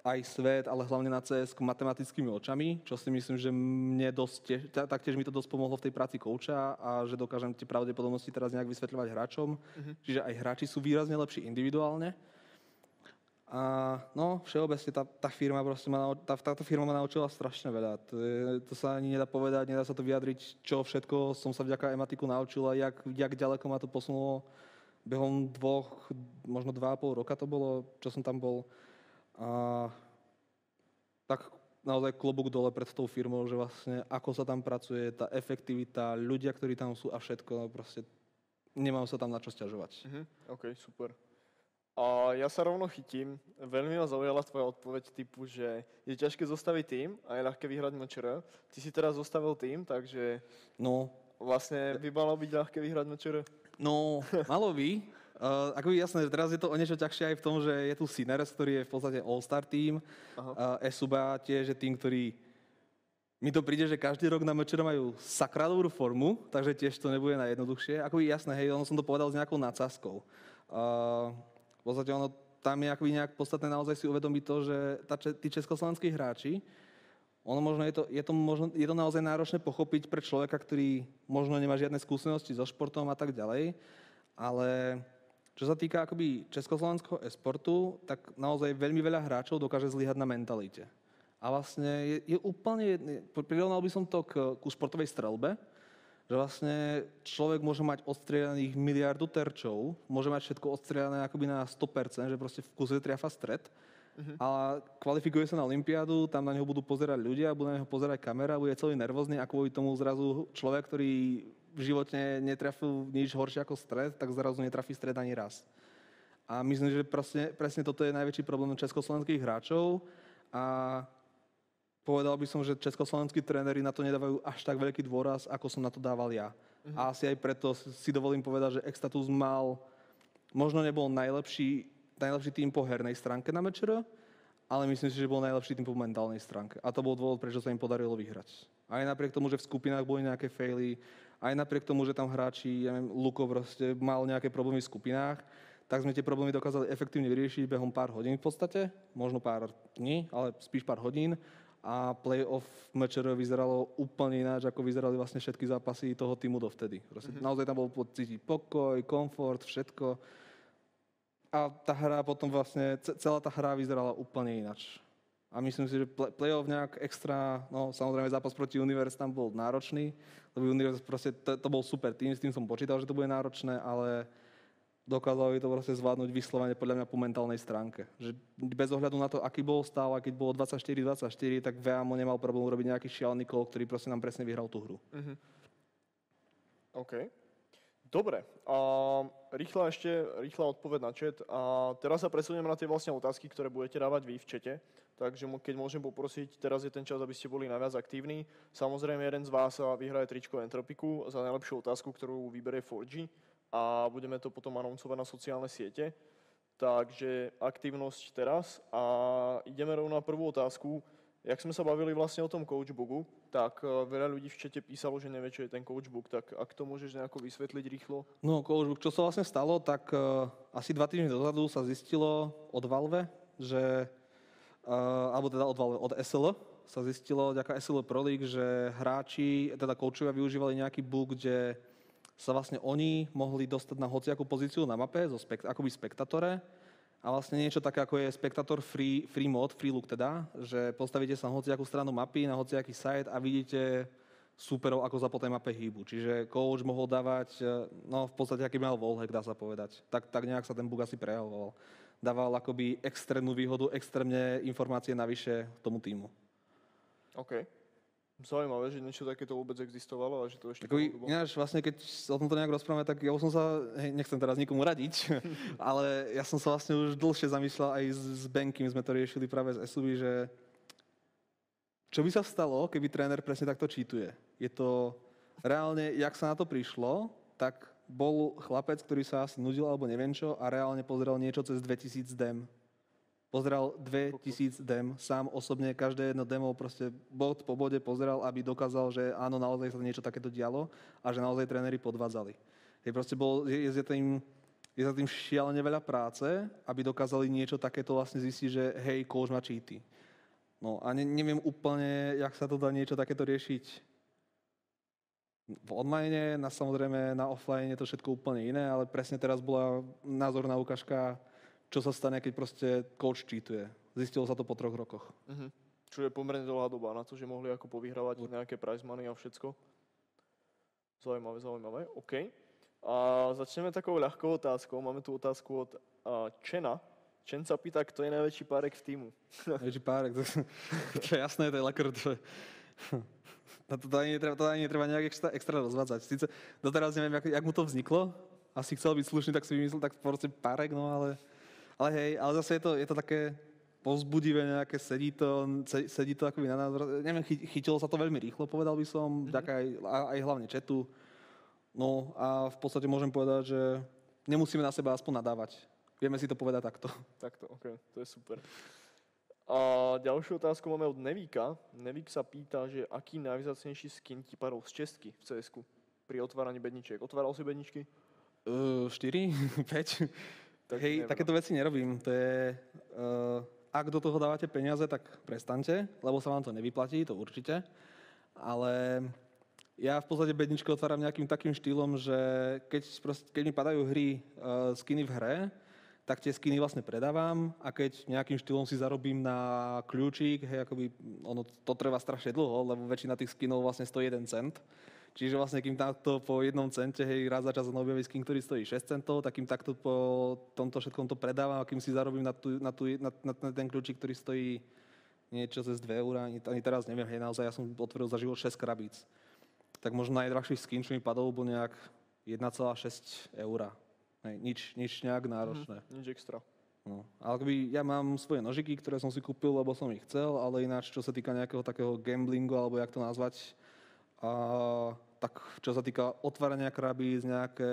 S2: aj svet, ale hlavne na CS matematickými očami, čo si myslím, že mne dosť, taktiež mi to dosť pomohlo v tej práci kouča a že dokážem tie pravdepodobnosti teraz nejak vysvetľovať hráčom. Uh-huh. Čiže aj hráči sú výrazne lepší individuálne. A no, všeobecne tá, tá firma proste ma, tá, táto firma ma naučila strašne veľa. To, je, to sa ani nedá povedať, nedá sa to vyjadriť, čo všetko som sa vďaka ematiku naučil a jak, jak ďaleko ma to posunulo behom dvoch, možno dva a pol roka to bolo, čo som tam bol. A, tak naozaj klobúk dole pred tou firmou, že vlastne ako sa tam pracuje, tá efektivita, ľudia, ktorí tam sú a všetko, proste nemám sa tam na čo stiažovať.
S1: Uh-huh. OK, super. A ja sa rovno chytím. Veľmi ma zaujala tvoja odpoveď typu, že je ťažké zostaviť tým a je ľahké vyhrať MČR. Ty si teraz zostavil tým, takže
S2: no.
S1: vlastne by malo byť ľahké vyhrať MČR.
S2: No, malo by. Uh, ako jasné, teraz je to o niečo ťažšie aj v tom, že je tu Sinners, ktorý je v podstate All-Star tým. Uh, Esuba tiež je tým, ktorý Mi to príde, že každý rok na mečera majú sakra dobrú formu, takže tiež to nebude najjednoduchšie. Ako jasné, hej, ono som to povedal s nejakou nadsázkou. Uh, v podstate ono tam je akoby nejak podstatné naozaj si uvedomiť to, že tá, tí československí hráči, ono možno je to, je, to možno, je to naozaj náročné pochopiť pre človeka, ktorý možno nemá žiadne skúsenosti so športom a tak ďalej, ale čo sa týka akoby československého esportu, tak naozaj veľmi veľa hráčov dokáže zlyhať na mentalite. A vlastne je, je úplne, prirovnal by som to k, ku športovej strelbe, že vlastne človek môže mať odstrieľaných miliardu terčov, môže mať všetko odstrieľané akoby na 100%, že proste v kuse triafa stred, uh-huh. a kvalifikuje sa na Olympiádu, tam na neho budú pozerať ľudia, budú na neho pozerať kamera, bude celý nervózny a kvôli tomu zrazu človek, ktorý v živote netrafil nič horšie ako stred, tak zrazu netrafí stred ani raz. A myslím, že presne, presne toto je najväčší problém československých hráčov a povedal by som, že československí tréneri na to nedávajú až tak veľký dôraz, ako som na to dával ja. Uh-huh. A asi aj preto si dovolím povedať, že Extatus mal, možno nebol najlepší, najlepší tým po hernej stránke na mečer, ale myslím si, že bol najlepší tým po mentálnej stránke. A to bol dôvod, prečo sa im podarilo vyhrať. Aj napriek tomu, že v skupinách boli nejaké faily, aj napriek tomu, že tam hráči, ja neviem, Luko proste mal nejaké problémy v skupinách, tak sme tie problémy dokázali efektívne vyriešiť behom pár hodín v podstate, možno pár dní, ale spíš pár hodín a playoff mečer vyzeralo úplne ináč, ako vyzerali vlastne všetky zápasy toho týmu dovtedy. mm-hmm. Naozaj tam bol pocítiť pokoj, komfort, všetko. A tá hra potom vlastne, celá tá hra vyzerala úplne ináč. A myslím si, že playoff nejak extra, no samozrejme zápas proti Universe tam bol náročný, lebo Universe proste, to, to bol super tým, s tým som počítal, že to bude náročné, ale dokázali to proste zvládnuť vyslovene podľa mňa po mentálnej stránke. Že bez ohľadu na to, aký bol stav, a keď bolo 24-24, tak Veamo nemal problém urobiť nejaký šialený kol, ktorý proste nám presne vyhral tú hru. Uh-huh.
S1: OK. Dobre, a rýchla ešte, rýchla odpoveď na chat. A teraz sa presunieme na tie vlastne otázky, ktoré budete dávať vy v čete. Takže keď môžem poprosiť, teraz je ten čas, aby ste boli najviac aktívni. Samozrejme, jeden z vás vyhraje tričko Entropiku za najlepšiu otázku, ktorú vyberie 4G a budeme to potom anoncovať na sociálne siete. Takže aktivnosť teraz a ideme rovno na prvú otázku. Jak sme sa bavili vlastne o tom coachbooku, tak e, veľa ľudí v čete písalo, že nevie, čo je ten coachbook, tak ak to môžeš nejako vysvetliť rýchlo?
S2: No, coachbook, čo sa vlastne stalo, tak uh, asi dva týždne dozadu sa zistilo od Valve, že, uh, alebo teda od Valve, od SL, sa zistilo, ďaká SL Pro League, že hráči, teda coachovia využívali nejaký book, kde sa vlastne oni mohli dostať na hociakú pozíciu na mape, zo spekt- akoby spektatore. A vlastne niečo také, ako je spektator free, free mod, free look teda, že postavíte sa na hociakú stranu mapy, na hociaký site a vidíte superov, ako sa po tej mape hýbu. Čiže coach mohol dávať, e, no v podstate aký mal wallhack, dá sa povedať. Tak, tak nejak sa ten bug asi prejavoval. Dával akoby extrémnu výhodu, extrémne informácie navyše tomu týmu.
S1: OK. Zaujímavé, že niečo takéto vôbec existovalo a že to ešte...
S2: Takový, ináč vlastne, keď o tomto nejak rozprávame, tak ja som sa, hej, nechcem teraz nikomu radiť, ale ja som sa vlastne už dlhšie zamýšľal aj s, s Bankim, sme to riešili práve z SUV, že čo by sa stalo, keby tréner presne takto čítuje. Je to reálne, jak sa na to prišlo, tak bol chlapec, ktorý sa asi nudil alebo neviem čo a reálne pozrel niečo cez 2000 dem Pozeral 2000 dem, sám osobne každé jedno demo proste bod po bode pozeral, aby dokázal, že áno, naozaj sa niečo takéto dialo a že naozaj tréneri podvádzali. Je proste bol, je, je, tým, je za tým šialene veľa práce, aby dokázali niečo takéto vlastne zistiť, že hej, coach má cheaty. No a ne, neviem úplne, jak sa to dá niečo takéto riešiť v online, na samozrejme na offline je to všetko úplne iné, ale presne teraz bola názorná ukážka čo sa stane, keď proste coach cheatuje. Zistilo sa to po troch rokoch. Uh-huh.
S1: Čo je pomerne dlhá doba na to, že mohli ako povyhrávať nejaké prize money a všetko. Zaujímavé, zaujímavé. OK. A začneme takou ľahkou otázkou. Máme tu otázku od uh, Čena. Čen sa pýta, kto je najväčší párek v týmu.
S2: Najväčší párek, to, to je jasné, to je lakr, to je... To, to, ani netreba, to ani netreba nejak extra, extra rozvádzať. Sice doteraz neviem, jak, jak mu to vzniklo. Asi chcel byť slušný, tak si vymyslel tak proste párek, no ale ale hej, ale zase je to, je to také povzbudivé nejaké, sedí to, sedí to akoby na nás. Neviem, chytilo sa to veľmi rýchlo, povedal by som, mm-hmm. aj, aj hlavne četu. No a v podstate môžem povedať, že nemusíme na seba aspoň nadávať. Vieme si to povedať takto.
S1: Takto, OK, to je super. A ďalšiu otázku máme od Nevíka. Nevík sa pýta, že aký najvzácnejší skin ti padol z čestky v cs pri otváraní bedničiek. Otváral si bedničky?
S2: Uh, 4, 5.
S1: Tak
S2: Hej,
S1: neviem.
S2: takéto veci nerobím. To je, uh, ak do toho dávate peniaze, tak prestante, lebo sa vám to nevyplatí, to určite. Ale ja v podstate bedničky otváram nejakým takým štýlom, že keď, proste, keď mi padajú hry uh, skiny v hre, tak tie skiny vlastne predávam a keď nejakým štýlom si zarobím na kľúčik, hej, akoby ono to trvá strašne dlho, lebo väčšina tých skinov vlastne stojí 1 cent. Čiže vlastne kým takto po jednom cente, hej, raz za čas objaví skin, ktorý stojí 6 centov, tak kým takto po tomto všetkom to predávam a kým si zarobím na, tú, na, tú, na, na, na ten kľúčik, ktorý stojí niečo cez 2 eurá, ani, ani teraz neviem, hej, naozaj ja som otvoril za život 6 krabíc. Tak možno najdrahší skin, čo mi padol, bol nejak 1,6 eura. Hej, nič, nič nejak náročné.
S1: Nič extra.
S2: No. Ale akoby ja mám svoje nožiky, ktoré som si kúpil, lebo som ich chcel, ale ináč, čo sa týka nejakého takého gamblingu, alebo jak to nazvať, a, tak čo sa týka otvárania krabíc, nejaké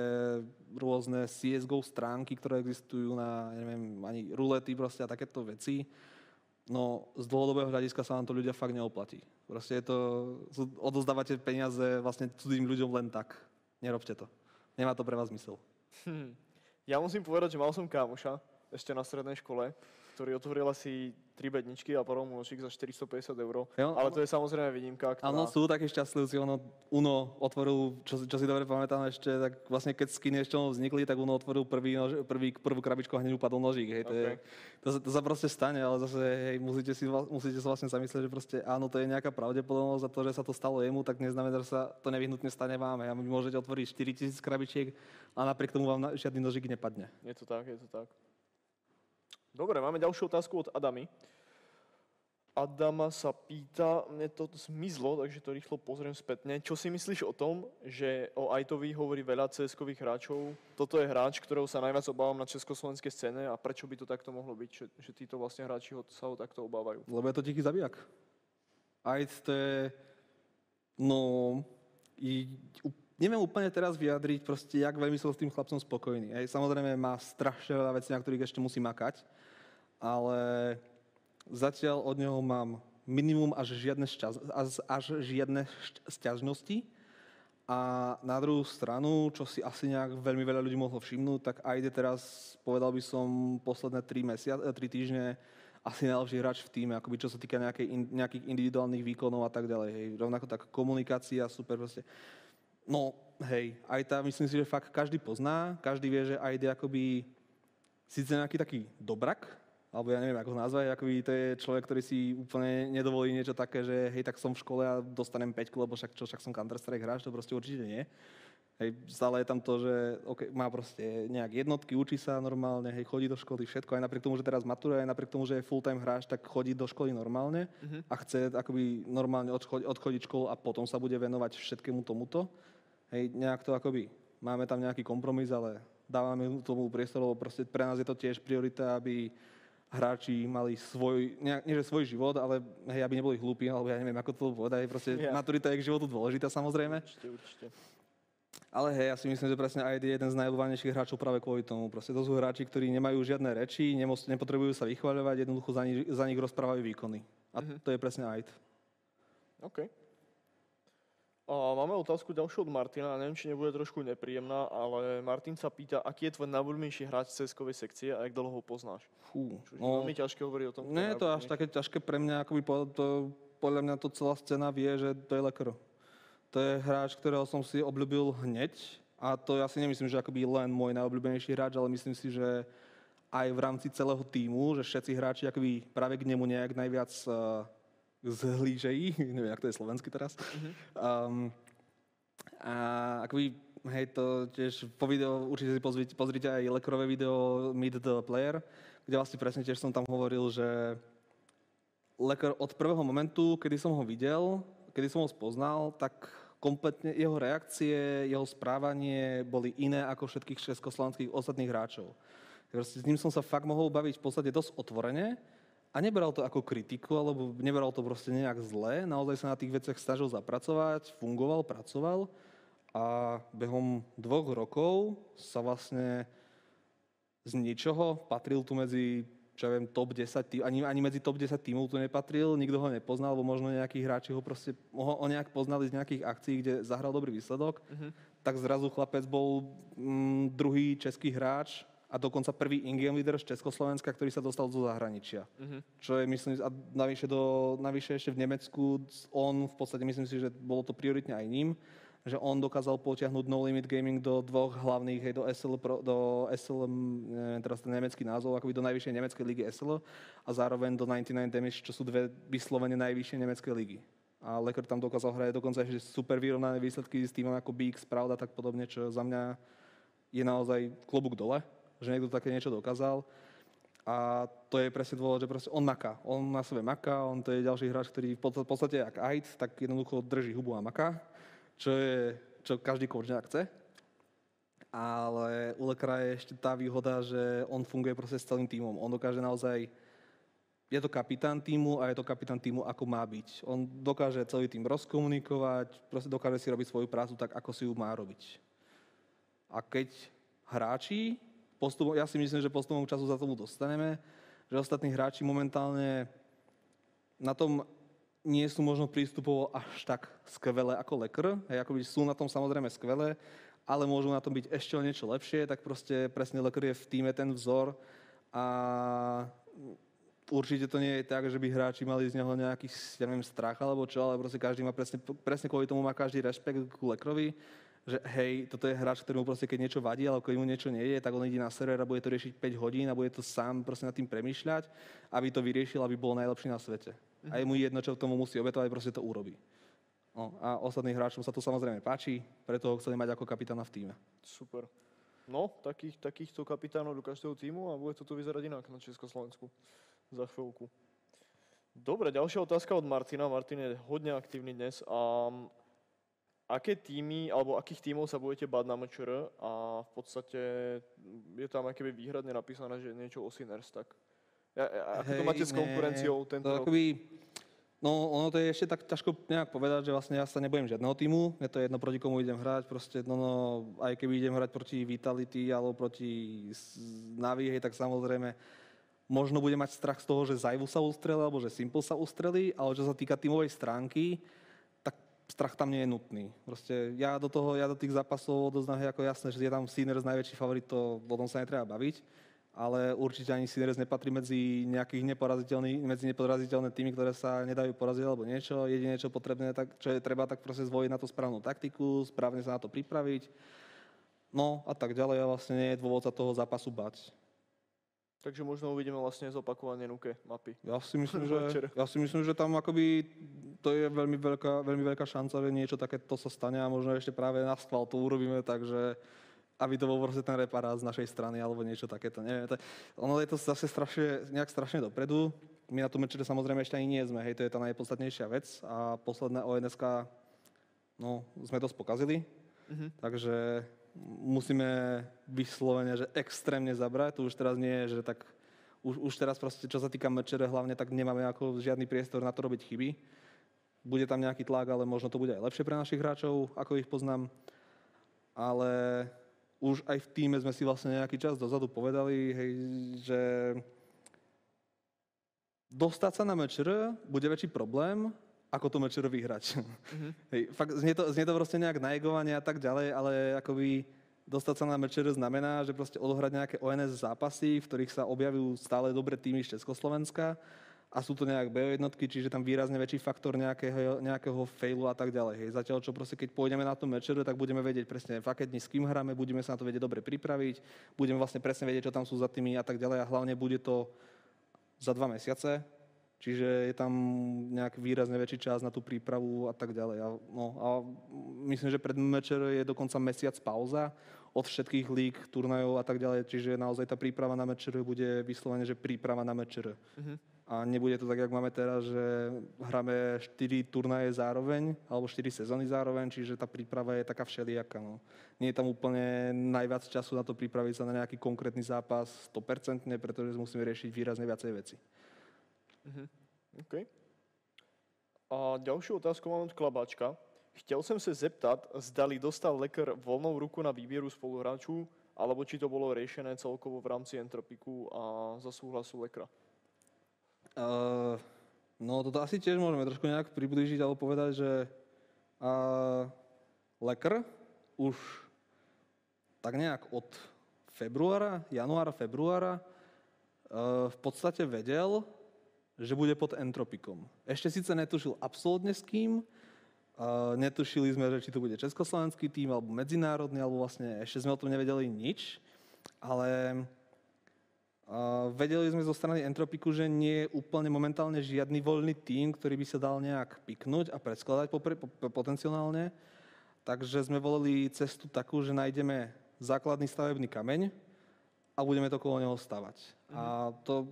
S2: rôzne CSGO stránky, ktoré existujú na, neviem, ani rulety proste a takéto veci, no z dlhodobého hľadiska sa vám to ľudia fakt neoplatí. Proste je to, odozdávate peniaze vlastne cudzým ľuďom len tak. Nerobte to. Nemá to pre vás zmysel.
S1: Hm. Ja musím povedať, že mal som kámoša ešte na strednej škole, ktorý otvoril asi tri bedničky a padol mu nočík za 450 eur.
S2: Jo,
S1: Ale to je samozrejme výnimka, ktorá...
S2: Áno, sú takí šťastlivci, ono Uno otvoril, čo, čo si dobre pamätám ešte, tak vlastne keď skiny ešte vznikli, tak Uno otvoril prvý, nož, prvý prvú krabičku a hneď upadol nožík, hej, to, je,
S1: Ok.
S2: to, sa, to sa proste stane, ale zase, hej, musíte si, musíte sa vlastne zamyslieť, že proste áno, to je nejaká pravdepodobnosť a to, že sa to stalo jemu, tak neznamená, že sa to nevyhnutne stane vám. A vy môžete otvoriť 4000 krabičiek a napriek tomu vám na, žiadny nožík nepadne.
S1: Je to tak, je to tak. Dobre, máme ďalšiu otázku od Adamy. Adama sa pýta, mne to zmizlo, takže to rýchlo pozriem spätne. Čo si myslíš o tom, že o Aitovi hovorí veľa cs hráčov? Toto je hráč, ktorého sa najviac obávam na československej scéne a prečo by to takto mohlo byť, že, že títo vlastne hráči ho, sa ho takto obávajú?
S2: Lebo je to tichý zabijak. Ajd to je... No... I, neviem úplne teraz vyjadriť proste, jak veľmi som s tým chlapcom spokojný. Hej, samozrejme má strašne veľa vecí, na ktorých ešte musí makať, ale zatiaľ od neho mám minimum až žiadne, šťaz, až, až žiadne sťažnosti. A na druhú stranu, čo si asi nejak veľmi veľa ľudí mohlo všimnúť, tak Aide teraz, povedal by som, posledné 3, mesia- eh, tri týždne asi najlepší hráč v týme, akoby čo sa týka nejakej, nejakých individuálnych výkonov a tak ďalej. Hej. Rovnako tak komunikácia, super proste. No, hej, aj tá, myslím si, že fakt každý pozná, každý vie, že Aide akoby síce nejaký taký dobrak, alebo ja neviem, ako ho nazvať, akoby to je človek, ktorý si úplne nedovolí niečo také, že hej, tak som v škole a dostanem 5, lebo však čo, však som Counter-Strike hráč, to proste určite nie. Hej, stále je tam to, že okay, má proste nejak jednotky, učí sa normálne, hej, chodí do školy, všetko, aj napriek tomu, že teraz maturuje, aj napriek tomu, že je full-time hráč, tak chodí do školy normálne a chce akoby normálne odchod, odchodiť školu a potom sa bude venovať všetkému tomuto. Hej, nejak to akoby, máme tam nejaký kompromis, ale dávame tomu priestor, lebo proste pre nás je to tiež priorita, aby hráči mali svoj, nejak, nie že svoj život, ale hej, aby neboli hlúpi, alebo ja neviem, ako to povedať, proste
S1: Ja.
S2: maturita je k životu dôležitá samozrejme.
S1: Určite, určite.
S2: Ale hej, ja si myslím, že presne ID je jeden z najobľúbenejších hráčov práve kvôli tomu. Proste to sú hráči, ktorí nemajú žiadne reči, nemos, nepotrebujú sa vychvaľovať, jednoducho za, ni, za nich rozprávajú výkony. A
S1: Mhm.
S2: to je presne ID.
S1: OK. A máme otázku ďalšiu od Martina, neviem, či nebude trošku nepríjemná, ale Martin sa pýta, aký je tvoj najobľúbenejší hráč cs seccie a jak dlho ho poznáš?
S2: Fú,
S1: Čo
S2: no,
S1: veľmi ťažké hovoriť o tom. kto
S2: nie je to až také ťažké pre mňa, akoby po, to, podľa mňa to celá scéna vie, že to je Lekro. To je hráč, ktorého som si obľúbil hneď a to ja si nemyslím, že akoby len môj najobľúbenejší hráč, ale myslím si, že aj v rámci celého týmu, že všetci hráči akoby práve k nemu nejak najviac uh, zhlížejí, neviem, jak to je slovensky teraz. Um, a akoby, hej, to tiež po videu, určite si pozrite, pozrite aj Lekrové video Meet the Player, kde vlastne presne tiež som tam hovoril, že Lekr od prvého momentu, kedy som ho videl, kedy som ho spoznal, tak kompletne jeho reakcie, jeho správanie boli iné ako všetkých československých ostatných hráčov. Proste s ním som sa fakt mohol baviť v podstate dosť otvorene a nebral to ako kritiku, alebo nebral to proste nejak zle. Naozaj sa na tých veciach snažil zapracovať, fungoval, pracoval a behom dvoch rokov sa vlastne z ničoho patril tu medzi čo ja viem, top 10 tým, ani, ani medzi top 10 tímov tu nepatril, nikto ho nepoznal, alebo možno nejakí hráči ho proste ho, ho nejak poznali z nejakých akcií, kde zahral dobrý výsledok, uh-huh. tak zrazu chlapec bol mm, druhý český hráč a dokonca prvý in-game leader z Československa, ktorý sa dostal zo zahraničia. Uh-huh. Čo je, myslím, a navyše, do, navyše ešte v Nemecku, on v podstate, myslím si, že bolo to prioritne aj ním, že on dokázal potiahnuť No Limit Gaming do dvoch hlavných, hej, do SL, Pro, do SL, neviem teraz ten nemecký názov, akoby do najvyššej nemeckej ligy SL a zároveň do 99 Damage, čo sú dve vyslovene najvyššie nemecké ligy. A Lecker tam dokázal hrať dokonca ešte super vyrovnané výsledky s týmom ako Big, Sprout a tak podobne, čo za mňa je naozaj klobúk dole že niekto také niečo dokázal. A to je presne dôvod, že on maká. On na sebe maká, on to je ďalší hráč, ktorý v podstate ak Aid, tak jednoducho drží hubu a maká, čo je, čo každý coach nejak chce. Ale u Lekra je ešte tá výhoda, že on funguje proste s celým týmom. On dokáže naozaj, je to kapitán týmu a je to kapitán týmu, ako má byť. On dokáže celý tým rozkomunikovať, proste dokáže si robiť svoju prácu tak, ako si ju má robiť. A keď hráči postupom, ja si myslím, že postupom času za tomu dostaneme, že ostatní hráči momentálne na tom nie sú možno prístupovo až tak skvelé ako Lekr. Hej, akoby sú na tom samozrejme skvelé, ale môžu na tom byť ešte o niečo lepšie, tak proste presne Lekr je v týme ten vzor a určite to nie je tak, že by hráči mali z neho nejaký, ja neviem, strach alebo čo, ale proste každý má presne, presne kvôli tomu má každý rešpekt ku Lekrovi že hej, toto je hráč, ktorému proste keď niečo vadí, alebo keď mu niečo nejde, tak on ide na server a bude to riešiť 5 hodín a bude to sám proste nad tým premýšľať, aby to vyriešil, aby bol najlepší na svete. Mm-hmm. A je mu jedno, čo tomu musí obetovať, proste to urobí. No, a ostatným hráčom sa to samozrejme páči, preto ho chceli mať ako kapitána v týme.
S1: Super. No, takých, takýchto kapitánov do každého týmu a bude to tu vyzerať inak na Československu za chvíľku. Dobre, ďalšia otázka od Martina. Martin je hodne aktívny dnes. A aké týmy, alebo akých týmov sa budete bať na MČR a v podstate je tam akéby výhradne napísané, že niečo o Sinners, tak ja, ja, ako Hej, to máte s konkurenciou ne, tento to? Akoby,
S2: no ono to je ešte tak ťažko nejak povedať, že vlastne ja sa nebojím žiadneho týmu, je to jedno proti komu idem hrať, proste no, no aj keby idem hrať proti Vitality alebo proti Navi, hej, tak samozrejme možno bude mať strach z toho, že Zajvu sa ustrelí alebo že Simple sa ustrelí, ale čo sa týka tímovej stránky, strach tam nie je nutný. Proste ja do toho, ja do tých zápasov odoznám ako jasné, že je tam Sinners najväčší favorit, to o tom sa netreba baviť, ale určite ani Sinners nepatrí medzi nejakých neporaziteľných, medzi neporaziteľné týmy, ktoré sa nedajú poraziť alebo niečo. Jedine, čo potrebné, tak, čo je treba, tak proste zvoliť na to správnu taktiku, správne sa na to pripraviť. No a tak ďalej a vlastne nie je dôvod sa toho zápasu bať.
S1: Takže možno uvidíme vlastne zopakovanie nuke mapy.
S2: Ja si myslím, že, ja si myslím, že tam akoby to je veľmi veľká, veľmi veľká šanca, že niečo takéto sa stane a možno ešte práve na schvál to urobíme, takže aby to bol proste ten reparát z našej strany alebo niečo takéto. Neviem, to, ono je to zase strašne, nejak strašne dopredu. My na tom mečere samozrejme ešte ani nie sme, hej, to je tá najpodstatnejšia vec a posledné ONSK, no, sme dosť pokazili, mm-hmm. takže musíme vyslovene, že extrémne zabrať. To už teraz nie je, že tak už, už teraz proste, čo sa týka mečere hlavne, tak nemáme ako žiadny priestor na to robiť chyby. Bude tam nejaký tlak, ale možno to bude aj lepšie pre našich hráčov, ako ich poznám. Ale už aj v týme sme si vlastne nejaký čas dozadu povedali, hej, že dostať sa na mečer bude väčší problém, ako to mečer vyhrať. Mm-hmm. Hej, fakt, znie to, znie to proste nejak najegovanie a tak ďalej, ale akoby dostať sa na mečer znamená, že proste odohrať nejaké ONS zápasy, v ktorých sa objavujú stále dobré týmy z Československa a sú to nejak BO jednotky, čiže tam výrazne väčší faktor nejakého, nejakého failu a tak ďalej. Hej. Zatiaľ, čo proste keď pôjdeme na tom mečeru, tak budeme vedieť presne, v aké dni s kým hráme, budeme sa na to vedieť dobre pripraviť, budeme vlastne presne vedieť, čo tam sú za tými a tak ďalej a hlavne bude to za dva mesiace, Čiže je tam nejak výrazne väčší čas na tú prípravu a tak ďalej. A, no, a myslím, že pred mečer je dokonca mesiac pauza od všetkých lík, turnajov a tak ďalej. Čiže naozaj tá príprava na mečer bude vyslovene, že príprava na mečer. Uh-huh. A nebude to tak, jak máme teraz, že hráme 4 turnaje zároveň, alebo 4 sezóny zároveň, čiže tá príprava je taká všelijaká. No. Nie je tam úplne najviac času na to pripraviť sa na nejaký konkrétny zápas 100%, pretože musíme riešiť výrazne viacej veci.
S1: Uh-huh. OK. A ďalšiu otázku mám od Klabáčka. Chtěl jsem se zeptat, zdali dostal Lekr volnou ruku na výběru spoluhráčů alebo či to bolo riešené celkovo v rámci Entropiku a za súhlasu Lekra.
S2: Uh, no toto asi tiež môžeme trošku nejak priblížiť alebo povedať, že uh, Lekr už tak nejak od februára, januára, februára uh, v podstate vedel, že bude pod entropikom. Ešte síce netušil absolútne s kým, uh, netušili sme, že či to bude československý tým alebo medzinárodný, alebo vlastne ešte sme o tom nevedeli nič, ale uh, vedeli sme zo strany entropiku, že nie je úplne momentálne žiadny voľný tým, ktorý by sa dal nejak piknúť a predskladať popre, po, potenciálne. Takže sme volili cestu takú, že nájdeme základný stavebný kameň a budeme to kolo neho stavať. Mhm. A to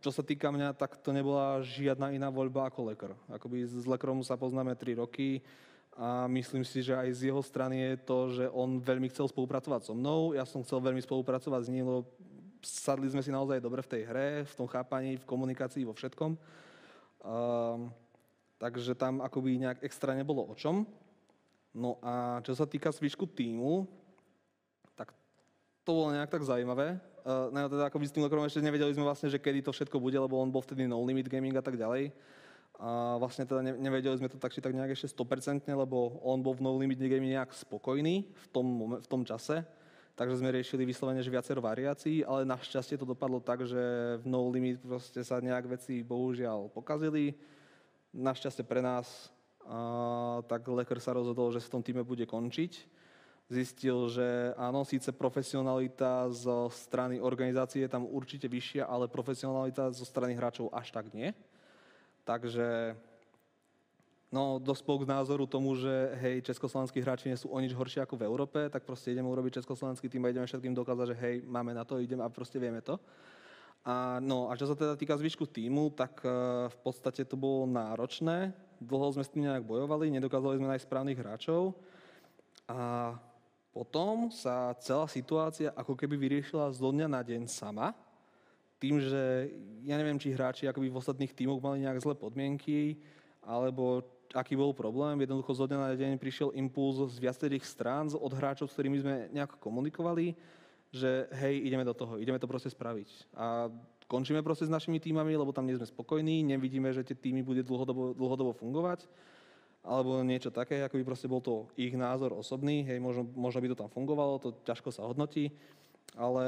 S2: čo sa týka mňa, tak to nebola žiadna iná voľba ako lekár. Akoby s lekrom sa poznáme 3 roky a myslím si, že aj z jeho strany je to, že on veľmi chcel spolupracovať so mnou, ja som chcel veľmi spolupracovať s ním, lebo sadli sme si naozaj dobre v tej hre, v tom chápaní, v komunikácii, vo všetkom. Um, takže tam akoby nejak extra nebolo o čom. No a čo sa týka zvyšku týmu, tak to bolo nejak tak zaujímavé. Uh, no teda ako by s tým Lokrom ešte nevedeli sme vlastne, že kedy to všetko bude, lebo on bol vtedy no limit gaming a tak ďalej. A vlastne teda nevedeli sme to tak či tak nejak ešte 100%, lebo on bol v no limit gaming nejak spokojný v tom, v tom čase. Takže sme riešili vyslovene, že viacero variácií, ale našťastie to dopadlo tak, že v no limit proste sa nejak veci bohužiaľ pokazili. Našťastie pre nás, a, tak lekár sa rozhodol, že v tom týme bude končiť zistil, že áno, síce profesionalita zo strany organizácie je tam určite vyššia, ale profesionalita zo strany hráčov až tak nie. Takže no, dospol k názoru tomu, že hej, československí hráči nie sú o nič horšie ako v Európe, tak proste ideme urobiť československý tým a ideme všetkým dokázať, že hej, máme na to, ideme a proste vieme to. A, no, a čo sa teda týka zvyšku týmu, tak uh, v podstate to bolo náročné. Dlho sme s tým nejak bojovali, nedokázali sme nájsť správnych hráčov. A potom sa celá situácia ako keby vyriešila zo dňa na deň sama, tým, že ja neviem, či hráči akoby v ostatných tímoch mali nejak zlé podmienky, alebo aký bol problém. Jednoducho zo dňa na deň prišiel impuls z viacerých strán od hráčov, s ktorými sme nejak komunikovali, že hej, ideme do toho, ideme to proste spraviť. A končíme proste s našimi týmami, lebo tam nie sme spokojní, nevidíme, že tie týmy bude dlhodobo, dlhodobo fungovať alebo niečo také, ako by proste bol to ich názor osobný, hej, možno, možno by to tam fungovalo, to ťažko sa hodnotí, ale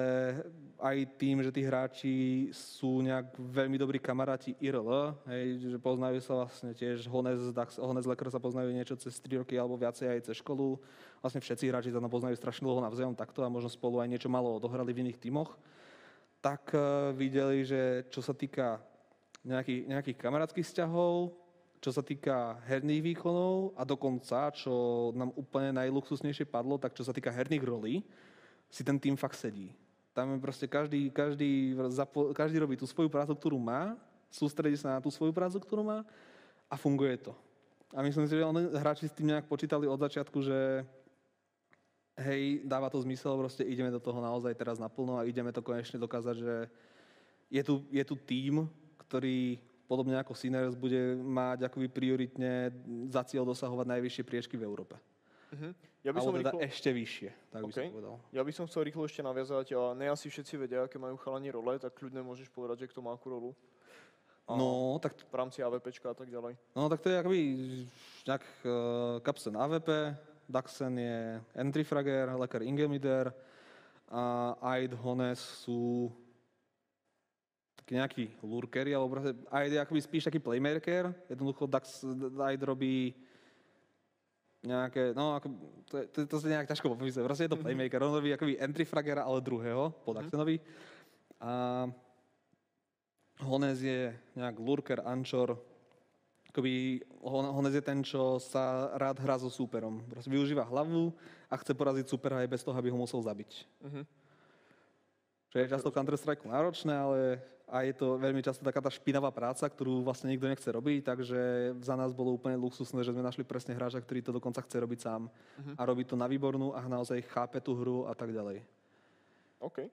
S2: aj tým, že tí hráči sú nejak veľmi dobrí kamaráti IRL, hej, že poznajú sa vlastne tiež Honez, Dax, Honez Lekr sa poznajú niečo cez 3 roky alebo viacej aj cez školu, vlastne všetci hráči sa tam poznajú strašne dlho navzájom takto a možno spolu aj niečo malo odohrali v iných tímoch, tak uh, videli, že čo sa týka nejakých, nejakých kamarátskych vzťahov, čo sa týka herných výkonov a dokonca, čo nám úplne najluxusnejšie padlo, tak čo sa týka herných rolí, si ten tým fakt sedí. Tam je proste každý, každý, každý robí tú svoju prácu, ktorú má, sústredí sa na tú svoju prácu, ktorú má a funguje to. A myslím si, že oni, hráči s tým nejak počítali od začiatku, že hej, dáva to zmysel, proste ideme do toho naozaj teraz naplno a ideme to konečne dokázať, že je tu, je tu tým, ktorý podobne ako Sinners, bude mať akoby prioritne za cieľ dosahovať najvyššie priečky v Európe. Uh-huh. Ja by som teda rýchlo... ešte vyššie, tak okay. by som povedal.
S1: Ja by som chcel rýchlo ešte naviazať, a ne asi všetci vedia, aké majú chalani role, tak kľudne môžeš povedať, že kto má akú rolu.
S2: A no, tak...
S1: V rámci AVPčka a tak ďalej.
S2: No, tak to je akoby nejak uh, Kapsen AVP, Daxen je Entry Frager, Lekar Ingemider a Aid Hones sú nejaký lurkery, alebo proste aj akoby spíš taký playmaker. Jednoducho Dax aj robí nejaké, no ako, to, to, to sa nejak ťažko popísať. Proste je to mhm. playmaker, on robí akoby entry fragera, ale druhého, po mhm. Daxenovi. A Honez je nejak lurker, ančor, akoby Honez je ten, čo sa rád hrá so súperom. Proste využíva hlavu a chce poraziť supera aj bez toho, aby ho musel zabiť. Uh-huh. Čo je často Counter-Strike náročné, ale a je to veľmi často taká tá špinavá práca, ktorú vlastne nikto nechce robiť, takže za nás bolo úplne luxusné, že sme našli presne hráča, ktorý to dokonca chce robiť sám uh-huh. a robí to na výbornú a naozaj chápe tú hru a tak ďalej.
S1: OK.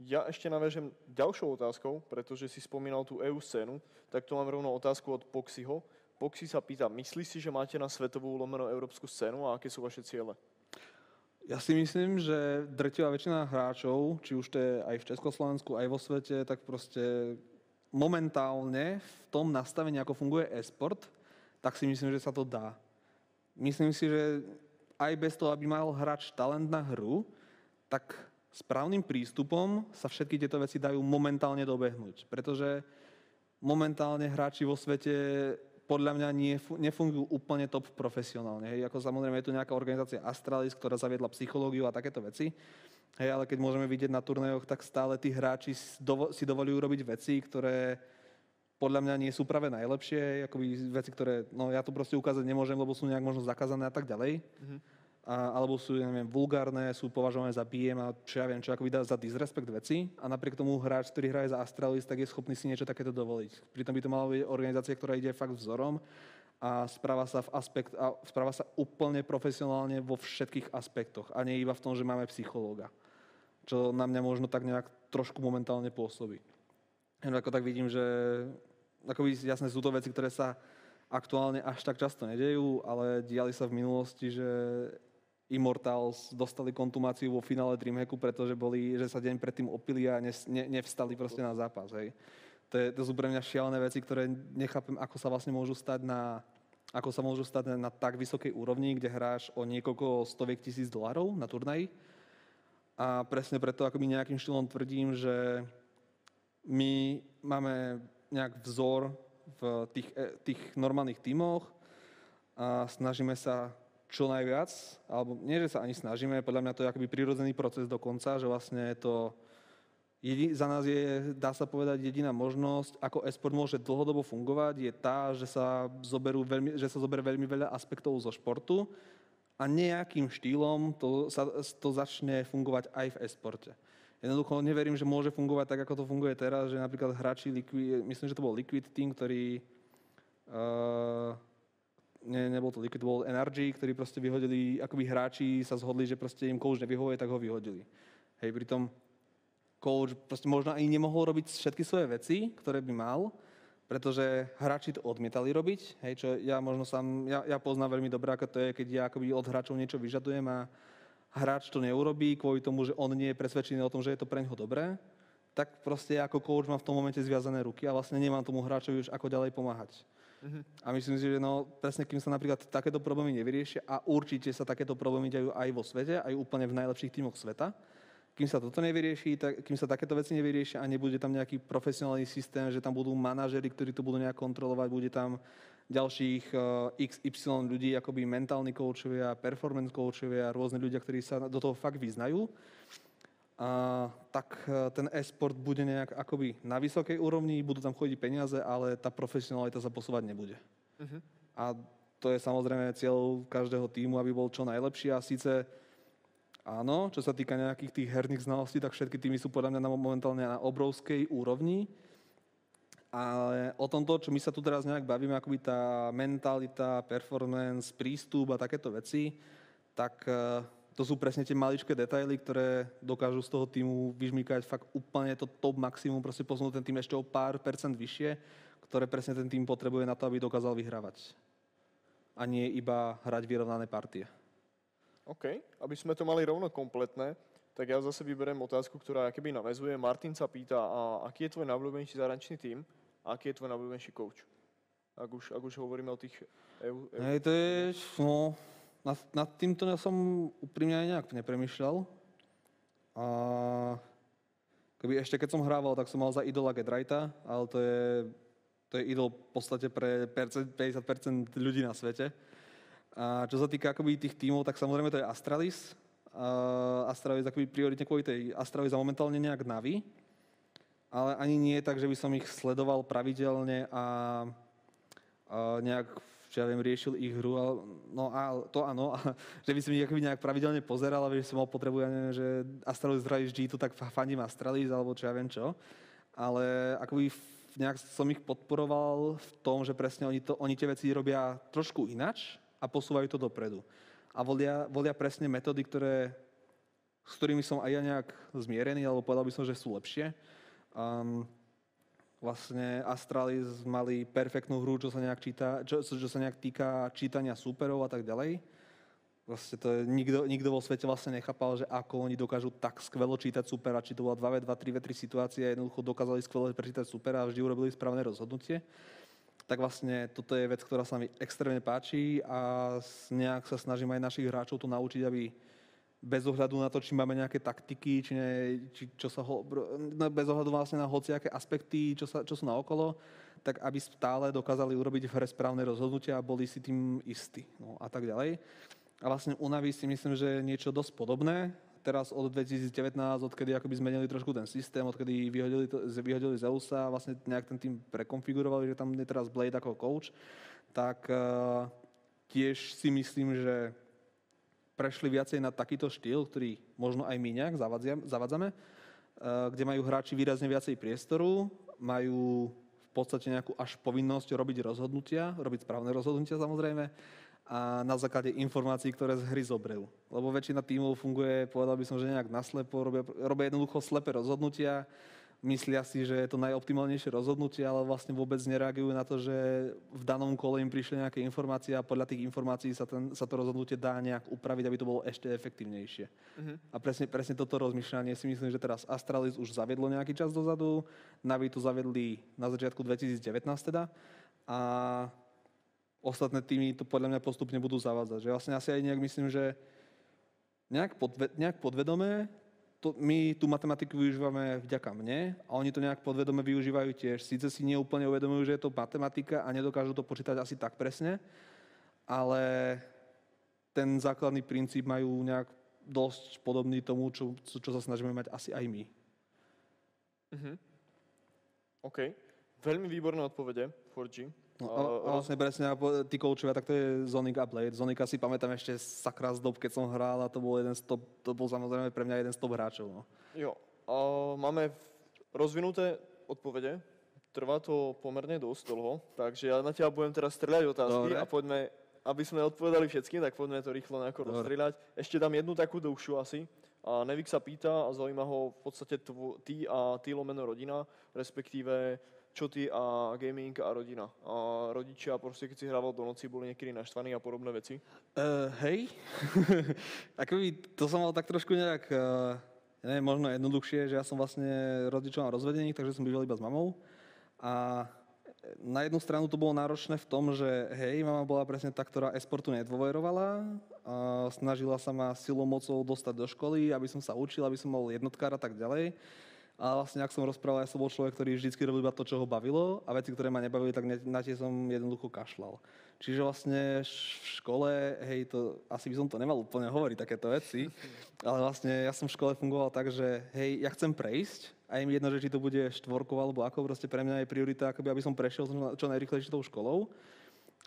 S1: Ja ešte naviažem ďalšou otázkou, pretože si spomínal tú EU scénu, tak tu mám rovno otázku od Poxyho. Poxy sa pýta, myslí si, že máte na svetovú lomeno európsku scénu a aké sú vaše ciele?
S2: Ja si myslím, že drtivá väčšina hráčov, či už to je aj v Československu, aj vo svete, tak proste momentálne v tom nastavení, ako funguje e-sport, tak si myslím, že sa to dá. Myslím si, že aj bez toho, aby mal hráč talent na hru, tak správnym prístupom sa všetky tieto veci dajú momentálne dobehnúť. Pretože momentálne hráči vo svete podľa mňa nefungujú úplne top profesionálne. Hej. Ako samozrejme je tu nejaká organizácia Astralis, ktorá zaviedla psychológiu a takéto veci. Hej, ale keď môžeme vidieť na turnajoch, tak stále tí hráči si dovolujú robiť veci, ktoré podľa mňa nie sú práve najlepšie, akoby veci, ktoré, no ja to proste ukázať nemôžem, lebo sú nejak možno zakázané a tak ďalej. Mm-hmm alebo sú, ja neviem, vulgárne, sú považované za BM a čo ja viem, čo ako vydá za disrespekt veci a napriek tomu hráč, ktorý hraje za Astralis, tak je schopný si niečo takéto dovoliť. Pritom by to mala byť organizácia, ktorá ide fakt vzorom a správa sa, v aspekt, a správa sa úplne profesionálne vo všetkých aspektoch a nie iba v tom, že máme psychológa. Čo na mňa možno tak nejak trošku momentálne pôsobí. Jen ako tak vidím, že akoby, jasné sú to veci, ktoré sa aktuálne až tak často nedejú, ale diali sa v minulosti, že Immortals dostali kontumáciu vo finále Dreamhacku, pretože boli, že sa deň predtým opili a ne, ne, nevstali proste na zápas. Hej. To, je, to sú pre mňa šialené veci, ktoré nechápem, ako sa vlastne môžu stať na, ako sa môžu stať na, tak vysokej úrovni, kde hráš o niekoľko stoviek tisíc dolarov na turnaji. A presne preto akoby nejakým štýlom tvrdím, že my máme nejak vzor v tých, e, tých normálnych tímoch a snažíme sa čo najviac, alebo nie, že sa ani snažíme, podľa mňa to je akoby prirodzený proces dokonca, že vlastne to jedi, za nás je, dá sa povedať, jediná možnosť, ako esport môže dlhodobo fungovať, je tá, že sa, zoberú veľmi, že sa zoberie veľmi veľa aspektov zo športu a nejakým štýlom to, sa, to začne fungovať aj v esporte. Jednoducho neverím, že môže fungovať tak, ako to funguje teraz, že napríklad hráči Liquid, myslím, že to bol Liquid Team, ktorý uh, ne, nebol to Liquid, bol NRG, ktorí proste vyhodili, akoby hráči sa zhodli, že proste im coach nevyhovuje, tak ho vyhodili. Hej, pritom coach proste možno ani nemohol robiť všetky svoje veci, ktoré by mal, pretože hráči to odmietali robiť, hej, čo ja možno sám, ja, ja poznám veľmi dobre, ako to je, keď ja akoby od hráčov niečo vyžadujem a hráč to neurobí kvôli tomu, že on nie je presvedčený o tom, že je to pre neho dobré, tak proste ako coach mám v tom momente zviazané ruky a vlastne nemám tomu hráčovi už ako ďalej pomáhať. A myslím si, že no, presne kým sa napríklad takéto problémy nevyriešia a určite sa takéto problémy dejú aj vo svete, aj úplne v najlepších tímoch sveta, kým sa toto nevyrieši, tak, kým sa takéto veci nevyriešia a nebude tam nejaký profesionálny systém, že tam budú manažery, ktorí to budú nejak kontrolovať, bude tam ďalších eh, XY ľudí, akoby mentálni coachovia, performance coachovia, rôzne ľudia, ktorí sa do toho fakt vyznajú, a, tak e, ten e-sport bude nejak akoby na vysokej úrovni, budú tam chodiť peniaze, ale tá profesionalita sa posúvať nebude. Uh-huh. A to je samozrejme cieľ každého týmu, aby bol čo najlepší a síce áno, čo sa týka nejakých tých herných znalostí, tak všetky týmy sú podľa mňa na, momentálne na obrovskej úrovni, ale o tomto, čo my sa tu teraz nejak bavíme, akoby tá mentalita, performance, prístup a takéto veci, tak e, to sú presne tie maličké detaily, ktoré dokážu z toho týmu vyžmýkať fakt úplne to top maximum, proste posunúť ten tým ešte o pár percent vyššie, ktoré presne ten tým potrebuje na to, aby dokázal vyhrávať. A nie iba hrať vyrovnané partie.
S1: OK, aby sme to mali rovno kompletné, tak ja zase vyberiem otázku, ktorá keby navezuje. Martin sa pýta, a aký je tvoj najobľúbenejší zahraničný tým a aký je tvoj najobľúbenejší coach? Ak už, ak už hovoríme o tých EU,
S2: EU. Hej, to je, no, nad, nad týmto ja som úprimne aj nejak nepremýšľal. A keby ešte keď som hrával, tak som mal za idola Getrighta, ale to je, to je idol v podstate pre 50% ľudí na svete. A čo sa týka akoby tých tímov, tak samozrejme to je Astralis. A Astralis akoby prioritne kvôli tej Astralis a momentálne nejak Navi. Ale ani nie tak, že by som ich sledoval pravidelne a, a nejak čo ja viem, riešil ich hru, ale, no a to áno, a, že by som ich nejak pravidelne pozeral, ale že som mal potrebu, ja neviem, že Astralis Astralis g tu tak fandím Astralis, alebo čo ja viem čo. Ale akoby nejak som ich podporoval v tom, že presne oni, to, oni tie veci robia trošku inač a posúvajú to dopredu. A volia, volia presne metódy, ktoré, s ktorými som aj ja nejak zmierený, alebo povedal by som, že sú lepšie. Um, vlastne Astralis mali perfektnú hru, čo sa nejak, číta, čo, čo sa nejak týka čítania súperov a tak ďalej. Proste to je, nikto, nikto vo svete vlastne nechápal, že ako oni dokážu tak skvelo čítať supera, či to bola 2v2, 3v3 situácia, jednoducho dokázali skvelo prečítať supera a vždy urobili správne rozhodnutie. Tak vlastne toto je vec, ktorá sa mi extrémne páči a nejak sa snažím aj našich hráčov to naučiť, aby bez ohľadu na to, či máme nejaké taktiky, či, ne, či čo sa ho, no bez ohľadu vlastne na hociaké aspekty, čo, sa, čo sú na okolo, tak aby stále dokázali urobiť v hre správne rozhodnutia a boli si tým istí no, a tak ďalej. A vlastne u Navi si myslím, že niečo dosť podobné. Teraz od 2019, odkedy akoby zmenili trošku ten systém, odkedy vyhodili, vyhodili Zeusa vlastne nejak ten tým prekonfigurovali, že tam je teraz Blade ako coach, tak uh, tiež si myslím, že prešli viacej na takýto štýl, ktorý možno aj my nejak zavadzame, uh, kde majú hráči výrazne viacej priestoru, majú v podstate nejakú až povinnosť robiť rozhodnutia, robiť správne rozhodnutia samozrejme, a na základe informácií, ktoré z hry zobrel. Lebo väčšina tímov funguje, povedal by som, že nejak naslepo, robia, robia jednoducho slepé rozhodnutia, myslia si, že je to najoptimálnejšie rozhodnutie, ale vlastne vôbec nereagujú na to, že v danom kole im prišli nejaké informácie a podľa tých informácií sa, ten, sa to rozhodnutie dá nejak upraviť, aby to bolo ešte efektívnejšie. Uh-huh. A presne, presne toto rozmýšľanie si myslím, že teraz Astralis už zaviedlo nejaký čas dozadu, Navi to zaviedli na začiatku 2019 teda a ostatné týmy to podľa mňa postupne budú zavádzať. Že vlastne asi aj nejak myslím, že nejak, podve, nejak podvedomé, to, my tú matematiku využívame vďaka mne a oni to nejak podvedome využívajú tiež. Síce si neúplne uvedomujú, že je to matematika a nedokážu to počítať asi tak presne, ale ten základný princíp majú nejak dosť podobný tomu, čo, čo sa snažíme mať asi aj my.
S1: Uh-huh. OK. Veľmi výborné odpovede, 4G.
S2: No, a vlastne presne, tí koučovia, tak to je Zonik a Blade. Zonika si pamätám ešte sakra z dob, keď som hral a to bol jeden z top, to bol samozrejme pre mňa jeden z top hráčov. No.
S1: Jo, a máme rozvinuté odpovede. Trvá to pomerne dosť dlho, takže ja na teba budem teraz strieľať otázky Dobre. a poďme, aby sme odpovedali všetkým, tak poďme to rýchlo nejako Dobre. rozstrieľať. Ešte dám jednu takú dlhšiu asi. A Nevik sa pýta a zaujíma ho v podstate tvo, ty a ty lomeno rodina, respektíve čo ty a gaming a rodina. A rodičia, proste keď si hrával do noci, boli niekedy naštvaní a podobné veci?
S2: Uh, hej. Akoby, to som mal tak trošku nejak, uh, neviem, možno jednoduchšie, že ja som vlastne rodičom rozvedený, takže som býval iba s mamou. A na jednu stranu to bolo náročné v tom, že hej, mama bola presne tá, ktorá esportu nedôverovala, snažila sa ma silou mocou dostať do školy, aby som sa učil, aby som bol jednotkár a tak ďalej. A vlastne, ak som rozprával, ja som bol človek, ktorý vždy robil iba to, čo ho bavilo a veci, ktoré ma nebavili, tak na tie som jednoducho kašľal. Čiže vlastne v škole, hej, to, asi by som to nemal úplne hovoriť, takéto veci, ale vlastne ja som v škole fungoval tak, že hej, ja chcem prejsť a mi jedno, že či to bude štvorkou alebo ako, proste pre mňa je priorita, akoby, aby som prešiel čo najrychlejšie tou školou.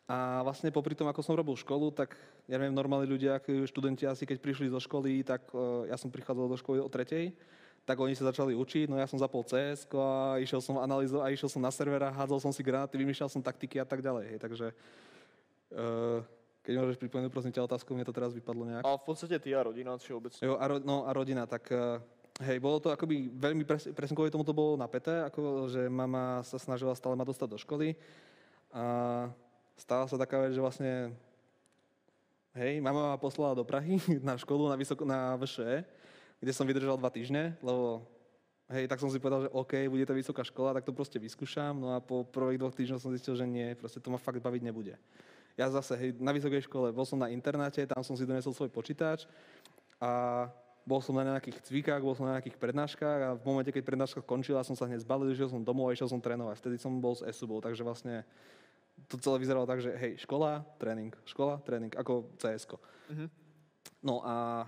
S2: A vlastne popri tom, ako som robil školu, tak ja neviem, normálni ľudia, študenti asi keď prišli zo školy, tak uh, ja som prichádzal do školy o tretej tak oni sa začali učiť, no ja som zapol CS a išiel som analýzo a išiel som na servera, hádzal som si granáty, vymýšľal som taktiky a tak ďalej. Hej. Takže uh, keď môžeš pripomenúť prosím ťa otázku, mne to teraz vypadlo nejak.
S1: A v podstate ty a rodina, či obecne?
S2: Jo, a, ro, no, a rodina, tak uh, hej, bolo to akoby veľmi, pres, presne kvôli tomu to bolo napäté, ako, že mama sa snažila stále ma dostať do školy a stala sa taká vec, že vlastne hej, mama ma poslala do Prahy na školu, na, vysoko, na VŠE kde som vydržal dva týždne, lebo hej, tak som si povedal, že OK, bude to vysoká škola, tak to proste vyskúšam, no a po prvých dvoch týždňoch som zistil, že nie, proste to ma fakt baviť nebude. Ja zase, hej, na vysokej škole, bol som na internáte, tam som si donesol svoj počítač a bol som na nejakých cvikách, bol som na nejakých prednáškach a v momente, keď prednáška skončila, som sa hneď zbalil, išiel som domov a išiel som trénovať. Vtedy som bol s ESUBou, takže vlastne to celé vyzeralo tak, že hej, škola, tréning, škola, tréning, ako cs uh-huh. No a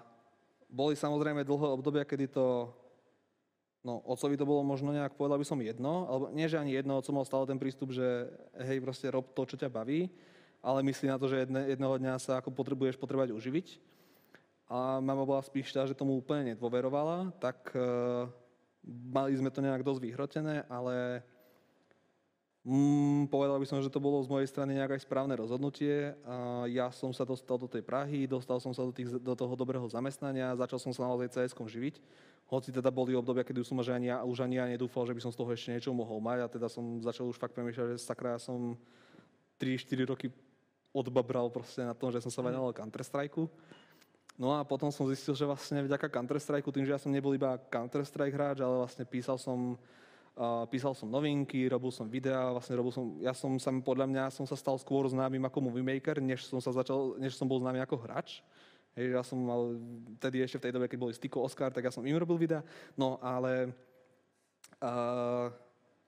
S2: boli samozrejme dlhé obdobia, kedy to, no otcovi to bolo možno nejak, povedal by som jedno, alebo nie, že ani jedno, otco mal stále ten prístup, že hej, proste rob to, čo ťa baví, ale myslí na to, že jedne, jedného dňa sa ako potrebuješ potrebať uživiť. A mama bola spíš tá, že tomu úplne nedôverovala, tak uh, mali sme to nejak dosť vyhrotené, ale Mm, povedal by som, že to bolo z mojej strany nejaké správne rozhodnutie. Ja som sa dostal do tej Prahy, dostal som sa do, tých, do toho dobrého zamestnania, začal som sa naozaj cs živiť. Hoci teda boli obdobia, kedy som že ani ja, už ani ja nedúfal, že by som z toho ešte niečo mohol mať a teda som začal už fakt premýšľať, že sakra, ja som 3-4 roky odbabral proste na tom, že som sa venoval Counter-Strike. No a potom som zistil, že vlastne vďaka Counter-Strike, tým, že ja som nebol iba Counter-Strike hráč, ale vlastne písal som, písal som novinky, robil som videá, vlastne robil som, ja som sa, podľa mňa som sa stal skôr známym ako movie maker, než som sa začal, než som bol známy ako hráč. Hej, ja som mal, tedy ešte v tej dobe, keď boli Stiko Oscar, tak ja som im robil videá. No ale uh,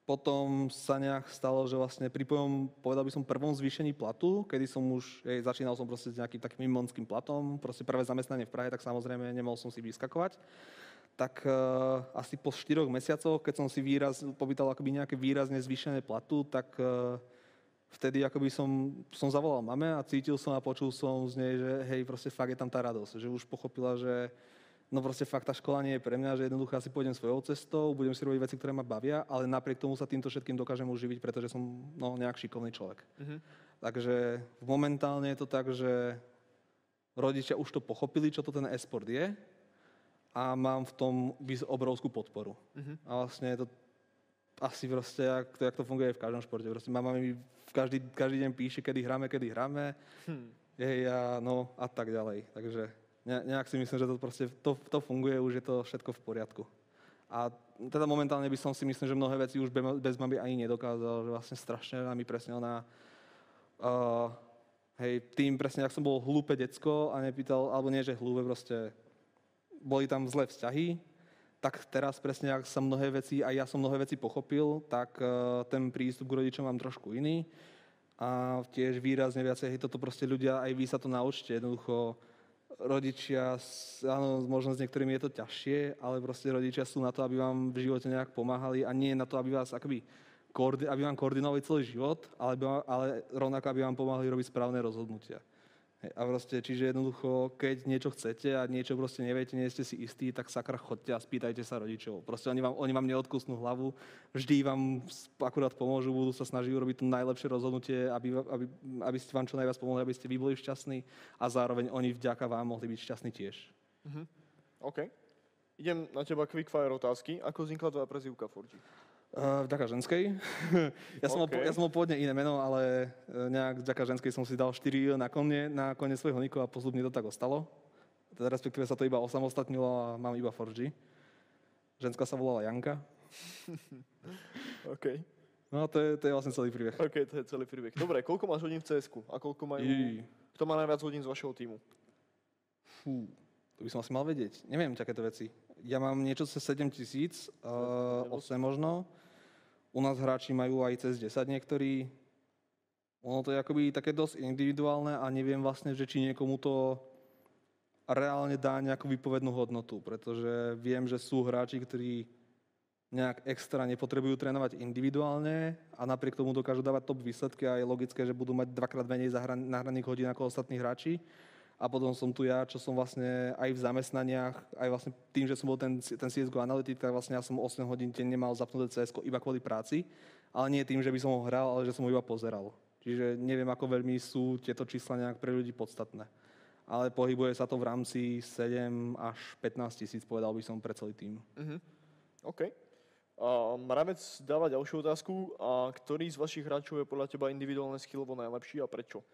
S2: potom sa nejak stalo, že vlastne pri pojom, povedal by som, prvom zvýšení platu, kedy som už, hej, začínal som proste s nejakým takým mimmonským platom, proste prvé zamestnanie v Prahe, tak samozrejme nemohol som si vyskakovať. Tak uh, asi po štyroch mesiacoch, keď som si výraz, povítal akoby nejaké výrazne zvýšené platu, tak uh, vtedy akoby som, som zavolal mame a cítil som a počul som z nej, že hej, proste fakt je tam tá radosť, že už pochopila, že no proste fakt tá škola nie je pre mňa, že jednoducho asi pôjdem svojou cestou, budem si robiť veci, ktoré ma bavia, ale napriek tomu sa týmto všetkým dokážem uživiť, pretože som no, nejak šikovný človek. Uh-huh. Takže momentálne je to tak, že rodičia už to pochopili, čo to ten e-sport je a mám v tom obrovskú podporu. Uh-huh. A vlastne je to asi proste, jak to, jak to funguje v každom športe. Proste mama mi každý, každý deň píše, kedy hráme, kedy hráme. Hmm. Ja, no a tak ďalej. Takže ne, nejak si myslím, že to proste to, to funguje, už je to všetko v poriadku. A teda momentálne by som si myslím, že mnohé veci už bez mami ani nedokázal, že vlastne strašne mi presne ona uh, hej, tým presne, ak som bol hlúpe decko a nepýtal, alebo nie, že hlúpe, proste boli tam zlé vzťahy, tak teraz presne, ak sa mnohé veci, aj ja som mnohé veci pochopil, tak uh, ten prístup k rodičom mám trošku iný. A tiež výrazne viacej, hej, toto proste ľudia, aj vy sa to naučte, jednoducho rodičia, áno, možno s niektorými je to ťažšie, ale proste rodičia sú na to, aby vám v živote nejak pomáhali a nie na to, aby vás akoby aby vám koordinovali celý život, ale, ale rovnako, aby vám pomáhali robiť správne rozhodnutia. A proste, čiže jednoducho, keď niečo chcete a niečo proste neviete, nie ste si istí, tak sakra chodte a spýtajte sa rodičov. Proste oni vám, oni vám neodkusnú hlavu, vždy vám akurát pomôžu, budú sa snažiť urobiť to najlepšie rozhodnutie, aby, aby, aby ste vám čo najviac pomohli, aby ste vy boli šťastní a zároveň oni vďaka vám mohli byť šťastní tiež.
S1: Uh-huh. OK. Idem na teba quickfire otázky. Ako vznikla tvoja prezývka Forti?
S2: Vďaka ženskej. ja, som okay. mal, ja som mal pôvodne iné meno, ale uh, nejak vďaka ženskej som si dal 4 na kone, na kone svojho niku a postupne to tak ostalo. Teda respektíve sa to iba osamostatnilo a mám iba Forgy. Ženská sa volala Janka.
S1: OK.
S2: No to je, to je vlastne celý príbeh.
S1: OK, to je celý príbeh. Dobre, koľko máš hodín v cs a koľko majú... I... Kto má najviac hodín z vašeho týmu?
S2: Fú, to by som asi mal vedieť. Neviem takéto veci. Ja mám niečo cez 7 tisíc, uh, 8 možno. U nás hráči majú aj cez 10 niektorí. Ono to je akoby také dosť individuálne a neviem vlastne, že či niekomu to reálne dá nejakú vypovednú hodnotu, pretože viem, že sú hráči, ktorí nejak extra nepotrebujú trénovať individuálne a napriek tomu dokážu dávať top výsledky a je logické, že budú mať dvakrát menej nahraných hodín ako ostatní hráči. A potom som tu ja, čo som vlastne aj v zamestnaniach, aj vlastne tým, že som bol ten, ten CSGO analytik, tak vlastne ja som 8 hodín deň nemal zapnuté CSGO iba kvôli práci, ale nie tým, že by som ho hral, ale že som ho iba pozeral. Čiže neviem, ako veľmi sú tieto čísla nejak pre ľudí podstatné. Ale pohybuje sa to v rámci 7 až 15 tisíc, povedal by som, pre celý tým.
S1: Uh-huh. OK. Uh, Mravec dáva ďalšiu otázku. A ktorý z vašich hráčov je podľa teba individuálne skillovo najlepší a prečo?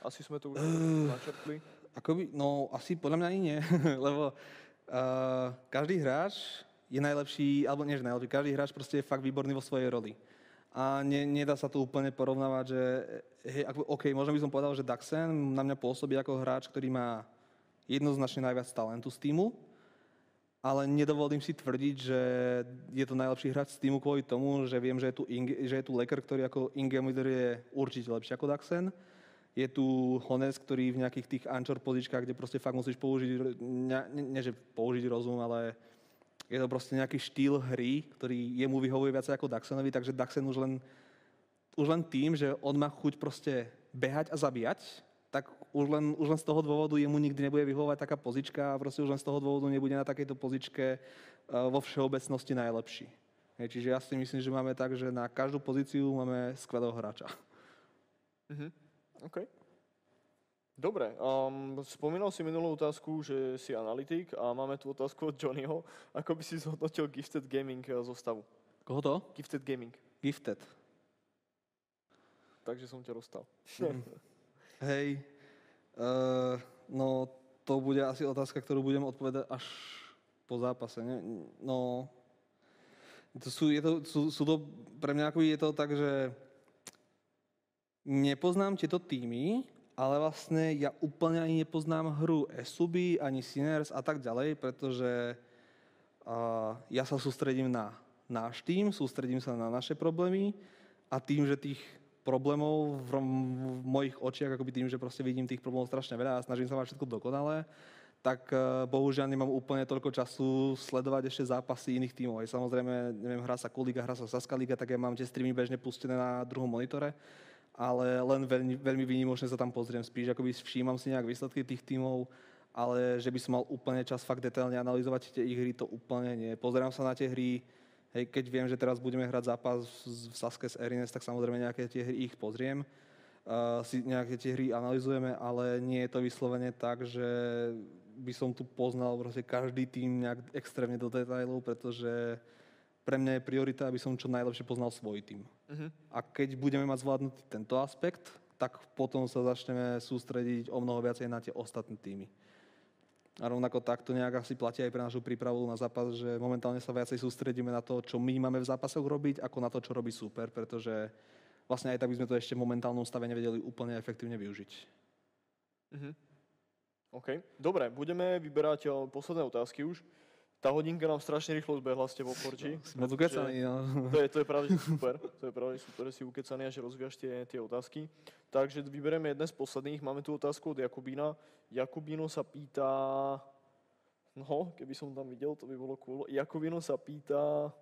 S1: Asi sme to už uh, načrtli.
S2: Akoby, no asi podľa mňa ani nie, lebo uh, každý hráč je najlepší, alebo nie že najlepší, každý hráč proste je fakt výborný vo svojej roli. A ne, nedá sa to úplne porovnávať, že hej, ako, OK, možno by som povedal, že Daxen na mňa pôsobí ako hráč, ktorý má jednoznačne najviac talentu z týmu, ale nedovolím si tvrdiť, že je to najlepší hráč z týmu kvôli tomu, že viem, že je tu, Inge, že je tu Laker, ktorý ako Ingame je určite lepší ako Daxen je tu Hones, ktorý v nejakých tých anchor pozičkách, kde proste fakt musíš použiť, ne, ne, že použiť rozum, ale je to proste nejaký štýl hry, ktorý jemu vyhovuje viac ako Daxenovi, takže Daxen už len, už len tým, že on má chuť proste behať a zabíjať, tak už len, už len z toho dôvodu jemu nikdy nebude vyhovovať taká pozička a proste už len z toho dôvodu nebude na takejto pozičke uh, vo všeobecnosti najlepší. Čiže ja si myslím, že máme tak, že na každú pozíciu máme skvelého hráča.
S1: Mm-hmm. OK. Dobre, um, spomínal si minulú otázku, že si analytik a máme tu otázku od Johnnyho. Ako by si zhodnotil Gifted Gaming eh, zostavu?
S2: Koho to?
S1: Gifted Gaming.
S2: Gifted.
S1: Takže som ťa rozstal.
S2: Mm. Hej, uh, no to bude asi otázka, ktorú budem odpovedať až po zápase. Ne? No, to sú, je to, sú, sú to, pre mňa ako je to tak, že nepoznám tieto týmy, ale vlastne ja úplne ani nepoznám hru Esuby, ani Sinners a tak ďalej, pretože uh, ja sa sústredím na náš tým, sústredím sa na naše problémy a tým, že tých problémov v, v mojich očiach, akoby tým, že proste vidím tých problémov strašne veľa a snažím sa mať všetko dokonalé, tak uh, bohužiaľ nemám úplne toľko času sledovať ešte zápasy iných tímov. Aj samozrejme, neviem, hrá sa Kuliga, hrá sa Saska tak ja mám tie streamy bežne pustené na druhom monitore ale len veľmi, veľmi výnimočne sa tam pozriem. Spíš akoby všímam si nejak výsledky tých tímov, ale že by som mal úplne čas fakt detailne analyzovať tie ich hry, to úplne nie. Pozerám sa na tie hry, hej, keď viem, že teraz budeme hrať zápas v Saske s Erines, tak samozrejme nejaké tie hry ich pozriem. Uh, si nejaké tie hry analizujeme, ale nie je to vyslovene tak, že by som tu poznal každý tým nejak extrémne do detailov, pretože pre mňa je priorita, aby som čo najlepšie poznal svoj tým. Uh-huh. A keď budeme mať zvládnutý tento aspekt, tak potom sa začneme sústrediť o mnoho viacej na tie ostatné týmy. A rovnako takto nejak asi platí aj pre našu prípravu na zápas, že momentálne sa viacej sústredíme na to, čo my máme v zápasoch robiť, ako na to, čo robí super, pretože vlastne aj tak by sme to ešte v momentálnom stave nevedeli úplne efektívne využiť.
S1: Uh-huh. OK, dobre, budeme vyberať posledné otázky už. Tá hodinka nám strašne rýchlo zbehla ste vo Forči.
S2: Sme ukecaní, no.
S1: To je, to je pravde super. To je pravde super, že si ukecaný a že rozvíjaš tie, tie otázky. Takže vyberieme jedné z posledných. Máme tu otázku od Jakubína. Jakubíno sa pýta... No, keby som tam videl, to by bolo cool. Jakubíno sa pýta...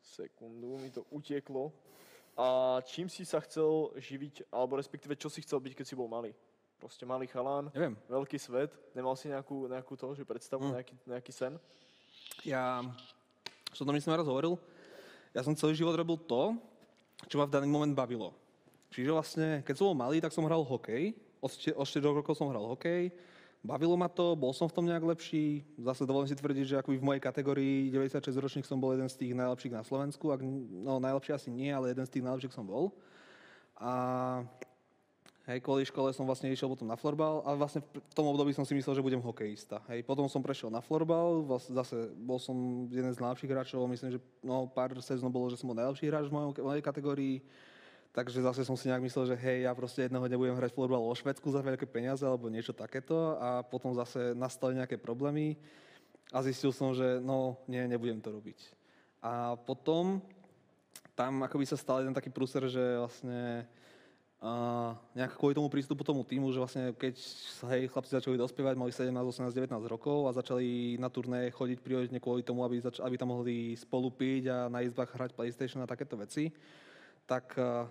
S1: Sekundu, mi to utieklo. A čím si sa chcel živiť, alebo respektíve čo si chcel byť, keď si bol malý? Proste malý chalán,
S2: Neviem.
S1: veľký svet. Nemal si nejakú, nejakú to, že predstavu, mm. nejaký, nejaký sen?
S2: Ja som to myslím raz hovoril. Ja som celý život robil to, čo ma v daný moment bavilo. Čiže vlastne, keď som bol malý, tak som hral hokej. Od, od 4 rokov som hral hokej. Bavilo ma to, bol som v tom nejak lepší. Zase dovolím si tvrdiť, že akoby v mojej kategórii 96 ročných som bol jeden z tých najlepších na Slovensku. Ak, no najlepší asi nie, ale jeden z tých najlepších som bol. A Hej, kvôli škole som vlastne išiel potom na florbal a vlastne v tom období som si myslel, že budem hokejista. Hej, potom som prešiel na florbal, vlastne zase bol som jeden z najlepších hráčov, myslím, že no, pár sezónov bolo, že som bol najlepší hráč v mojej, mojej kategórii. Takže zase som si nejak myslel, že hej, ja proste jedného dňa budem hrať florbal vo Švedsku za veľké peniaze alebo niečo takéto a potom zase nastali nejaké problémy a zistil som, že no nie, nebudem to robiť. A potom tam akoby sa stal jeden taký prúser, že vlastne a nejak kvôli tomu prístupu tomu týmu, že vlastne keď hej, chlapci začali dospievať, mali 17, 18, 19 rokov a začali na turné chodiť prioritne kvôli tomu, aby, zač- aby tam mohli spolu piť a na izbách hrať PlayStation a takéto veci, tak uh,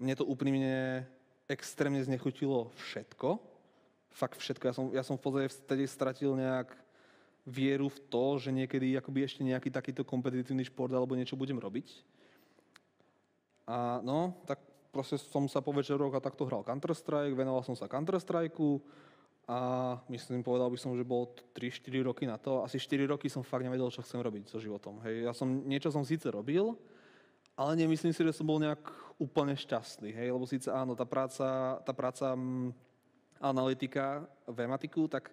S2: mne to úprimne extrémne znechutilo všetko. Fakt všetko. Ja som, ja som v podstate vtedy stratil nejak vieru v to, že niekedy akoby ešte nejaký takýto kompetitívny šport alebo niečo budem robiť. A no, tak proste som sa po večeroch a takto hral Counter-Strike, venoval som sa Counter-Strike a myslím, povedal by som, že bolo 3-4 roky na to. Asi 4 roky som fakt nevedel, čo chcem robiť so životom. Hej, ja som, niečo som síce robil, ale nemyslím si, že som bol nejak úplne šťastný. Hej, lebo síce áno, tá práca, tá práca m, analytika v matiku, tak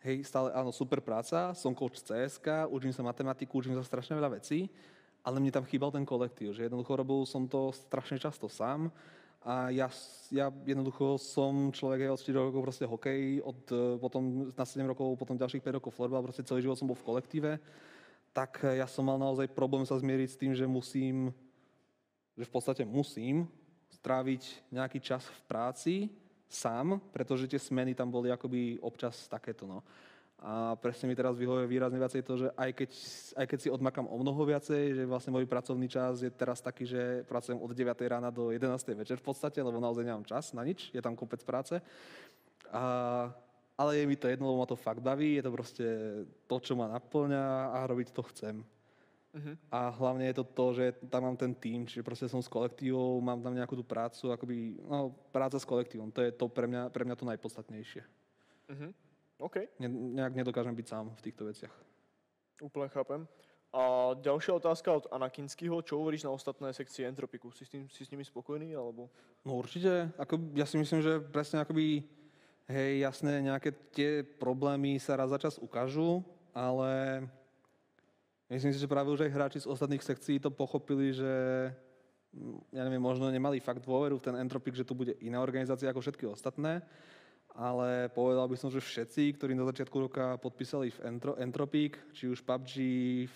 S2: hej, stále áno, super práca, som coach CSK, učím sa matematiku, učím sa strašne veľa vecí, ale mne tam chýbal ten kolektív, že jednoducho robil som to strašne často sám a ja, ja jednoducho som človek aj od 4 rokov proste hokej, od, e, potom na 7 rokov, potom ďalších 5 rokov florbal, proste celý život som bol v kolektíve, tak ja som mal naozaj problém sa zmieriť s tým, že musím, že v podstate musím stráviť nejaký čas v práci sám, pretože tie smeny tam boli akoby občas takéto. No. A presne mi teraz vyhovuje výrazne viacej to, že aj keď, aj keď si odmakám o mnoho viacej, že vlastne môj pracovný čas je teraz taký, že pracujem od 9 rána do 11 večer v podstate, lebo naozaj nemám čas na nič, je tam kopec práce. A, ale je mi to jedno, lebo ma to fakt baví, je to proste to, čo ma naplňa a robiť to chcem. Uh-huh. A hlavne je to to, že tam mám ten tým, čiže proste som s kolektívou, mám tam nejakú tú prácu, akoby, no, práca s kolektívom, to je to pre mňa, pre mňa to najpodstatnejšie. Uh-huh.
S1: OK.
S2: Ne, nejak nedokážem byť sám v týchto veciach.
S1: Úplne chápem. A ďalšia otázka od Anakinskyho. Čo hovoríš na ostatné sekcie Entropiku? Si s, tým, si s nimi spokojný? Alebo...
S2: No určite. Ako, ja si myslím, že presne akoby, hej, jasné, nejaké tie problémy sa raz za čas ukážu, ale myslím si, že práve už aj hráči z ostatných sekcií to pochopili, že mm, ja neviem, možno nemali fakt dôveru v ten Entropik, že tu bude iná organizácia ako všetky ostatné ale povedal by som, že všetci, ktorí na začiatku roka podpísali v Entro, Entropik, či už PUBG,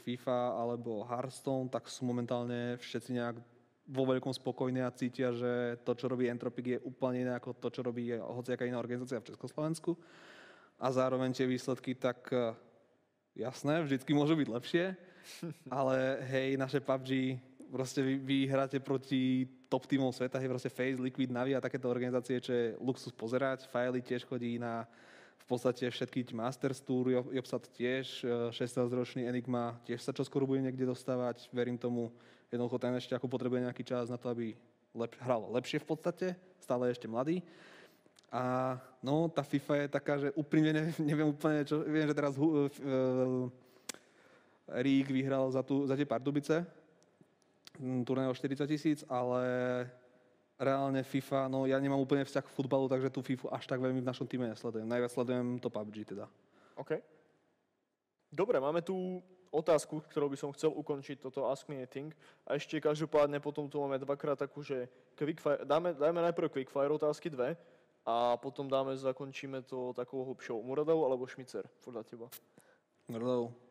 S2: FIFA alebo Hearthstone, tak sú momentálne všetci nejak vo veľkom spokojní a cítia, že to, čo robí Entropik, je úplne iné ako to, čo robí hociaká iná organizácia v Československu. A zároveň tie výsledky, tak eh, jasné, vždycky môžu byť lepšie, ale hej, naše PUBG proste vy, vy hráte proti top týmov sveta, je proste Face, Liquid, Navi a takéto organizácie, čo je luxus pozerať. Fajly tiež chodí na v podstate všetky Masters Tour, Jobsat tiež, 16-ročný e, Enigma tiež sa čoskoro bude niekde dostávať. Verím tomu, jednoducho ten ešte ako potrebuje nejaký čas na to, aby lep, hral lepšie v podstate, stále ešte mladý. A no, tá FIFA je taká, že úprimne neviem, neviem úplne, čo, viem, že teraz uh, uh, Rík vyhral za, tú, za tie Pardubice, Mm, turné o 40 tisíc, ale reálne FIFA, no ja nemám úplne vzťah k futbalu, takže tú FIFA až tak veľmi v našom týme nesledujem. Najviac sledujem to PUBG teda.
S1: OK. Dobre, máme tu otázku, ktorou by som chcel ukončiť toto Ask Me Anything. A ešte každopádne potom tu máme dvakrát takú, že quickfire, dáme, dáme najprv quickfire otázky dve a potom dáme, zakončíme to takou hlubšou. Muradov alebo Šmicer, podľa teba?
S2: Muradov.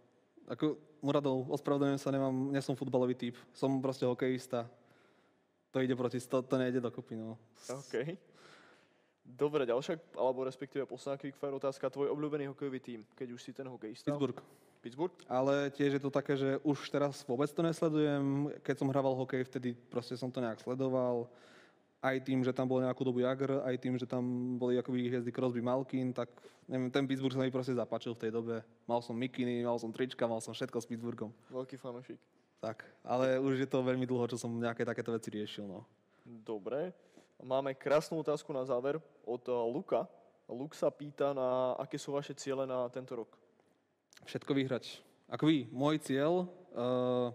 S2: Ako, Muradov, ospravedlňujem sa, nemám, nie som futbalový typ. Som proste hokejista. To ide proti, to, to nejde dokopy, no.
S1: OK. Dobre, ďalšia, alebo respektíve posledná quickfire otázka. Tvoj obľúbený hokejový tým, keď už si ten hokejista?
S2: Pittsburgh.
S1: Pittsburgh?
S2: Ale tiež je to také, že už teraz vôbec to nesledujem. Keď som hrával hokej, vtedy proste som to nejak sledoval aj tým, že tam bol nejakú dobu Jagr, aj tým, že tam boli akoby hviezdy Crosby Malkin, tak neviem, ten Pittsburgh sa mi proste zapáčil v tej dobe. Mal som mikiny, mal som trička, mal som všetko s Pittsburghom.
S1: Veľký fanošik.
S2: Tak, ale už je to veľmi dlho, čo som nejaké takéto veci riešil, no.
S1: Dobre. Máme krásnu otázku na záver od eh, Luka. Luk sa pýta, na aké sú vaše ciele na tento rok.
S2: Všetko vyhrať. Ako vy, môj cieľ, uh,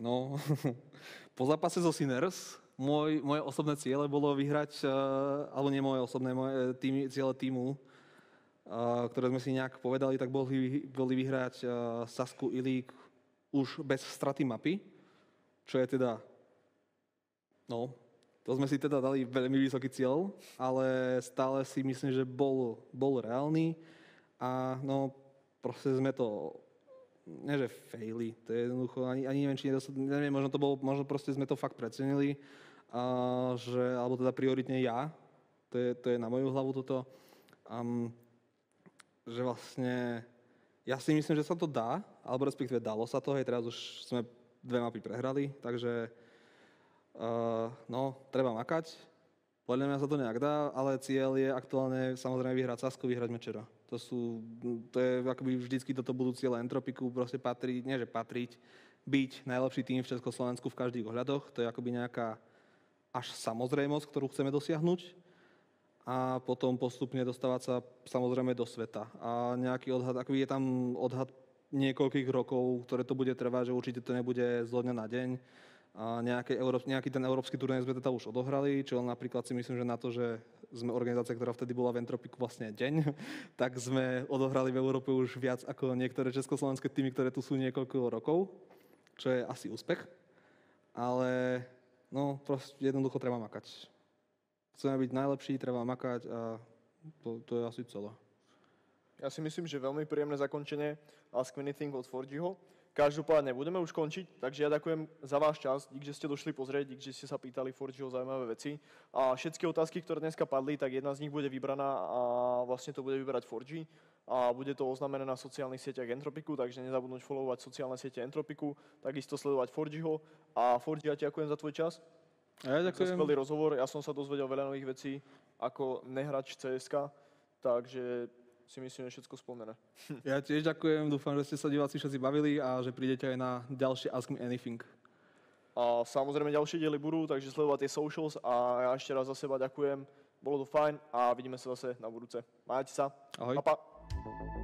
S2: no, po zápase so Sinners môj, moje osobné ciele bolo vyhrať, uh, alebo nie moje osobné, moje eh, tým, ciele týmu, uh, ktoré sme si nejak povedali, tak boli, boli vyhrať uh, Sasku Ilík už bez straty mapy, čo je teda, no, to sme si teda dali veľmi vysoký cieľ, ale stále si myslím, že bol, bol reálny a no, proste sme to nie že faily, to je jednoducho, ani, ani neviem, či nedostat, neviem, možno to bolo, možno proste sme to fakt precenili a že, alebo teda prioritne ja, to je, to je na moju hlavu toto, um, že vlastne ja si myslím, že sa to dá, alebo respektíve dalo sa to, hej, teraz už sme dve mapy prehrali, takže uh, no, treba makať. Podľa mňa sa to nejak dá, ale cieľ je aktuálne samozrejme vyhrať Sasku, vyhrať Mečera. To sú, to je akoby vždycky toto budú cieľe Entropiku, proste patriť, nie že patriť, byť najlepší tým v Československu v každých ohľadoch, to je akoby nejaká až samozrejmosť, ktorú chceme dosiahnuť a potom postupne dostávať sa samozrejme do sveta. A nejaký odhad, ako je tam odhad niekoľkých rokov, ktoré to bude trvať, že určite to nebude zo dňa na deň. A nejaký, nejaký ten európsky turnej sme teda už odohrali, čo napríklad si myslím, že na to, že sme organizácia, ktorá vtedy bola v Entropiku vlastne deň, tak sme odohrali v Európe už viac ako niektoré československé týmy, ktoré tu sú niekoľko rokov, čo je asi úspech. Ale No, proste jednoducho treba makať. Chceme byť najlepší, treba makať a to, to je asi celé.
S1: Ja si myslím, že veľmi príjemné zakončenie Ask Anything od Forgiho. Každopádne budeme už končiť, takže ja ďakujem za váš čas, dík, že ste došli pozrieť, dík, že ste sa pýtali Forgiho zaujímavé veci. A všetky otázky, ktoré dneska padli, tak jedna z nich bude vybraná a vlastne to bude vybrať Forgi a bude to oznamené na sociálnych sieťach Entropiku, takže nezabudnúť followovať sociálne siete Entropiku, takisto sledovať Forgiho a Forgi, ja ďakujem za tvoj čas.
S2: Ja ďakujem.
S1: Za skvelý rozhovor, ja som sa dozvedel veľa nových vecí ako nehrač CSK, takže si myslím, že všetko spomené.
S2: Ja tiež ďakujem, dúfam, že ste sa diváci všetci bavili a že prídete aj na ďalšie Ask Me Anything.
S1: A samozrejme ďalšie diely budú, takže sledovať tie socials a ja ešte raz za seba ďakujem. Bolo to fajn a vidíme sa zase na budúce. Majte sa.
S2: Ahoj.
S1: Pa, pa.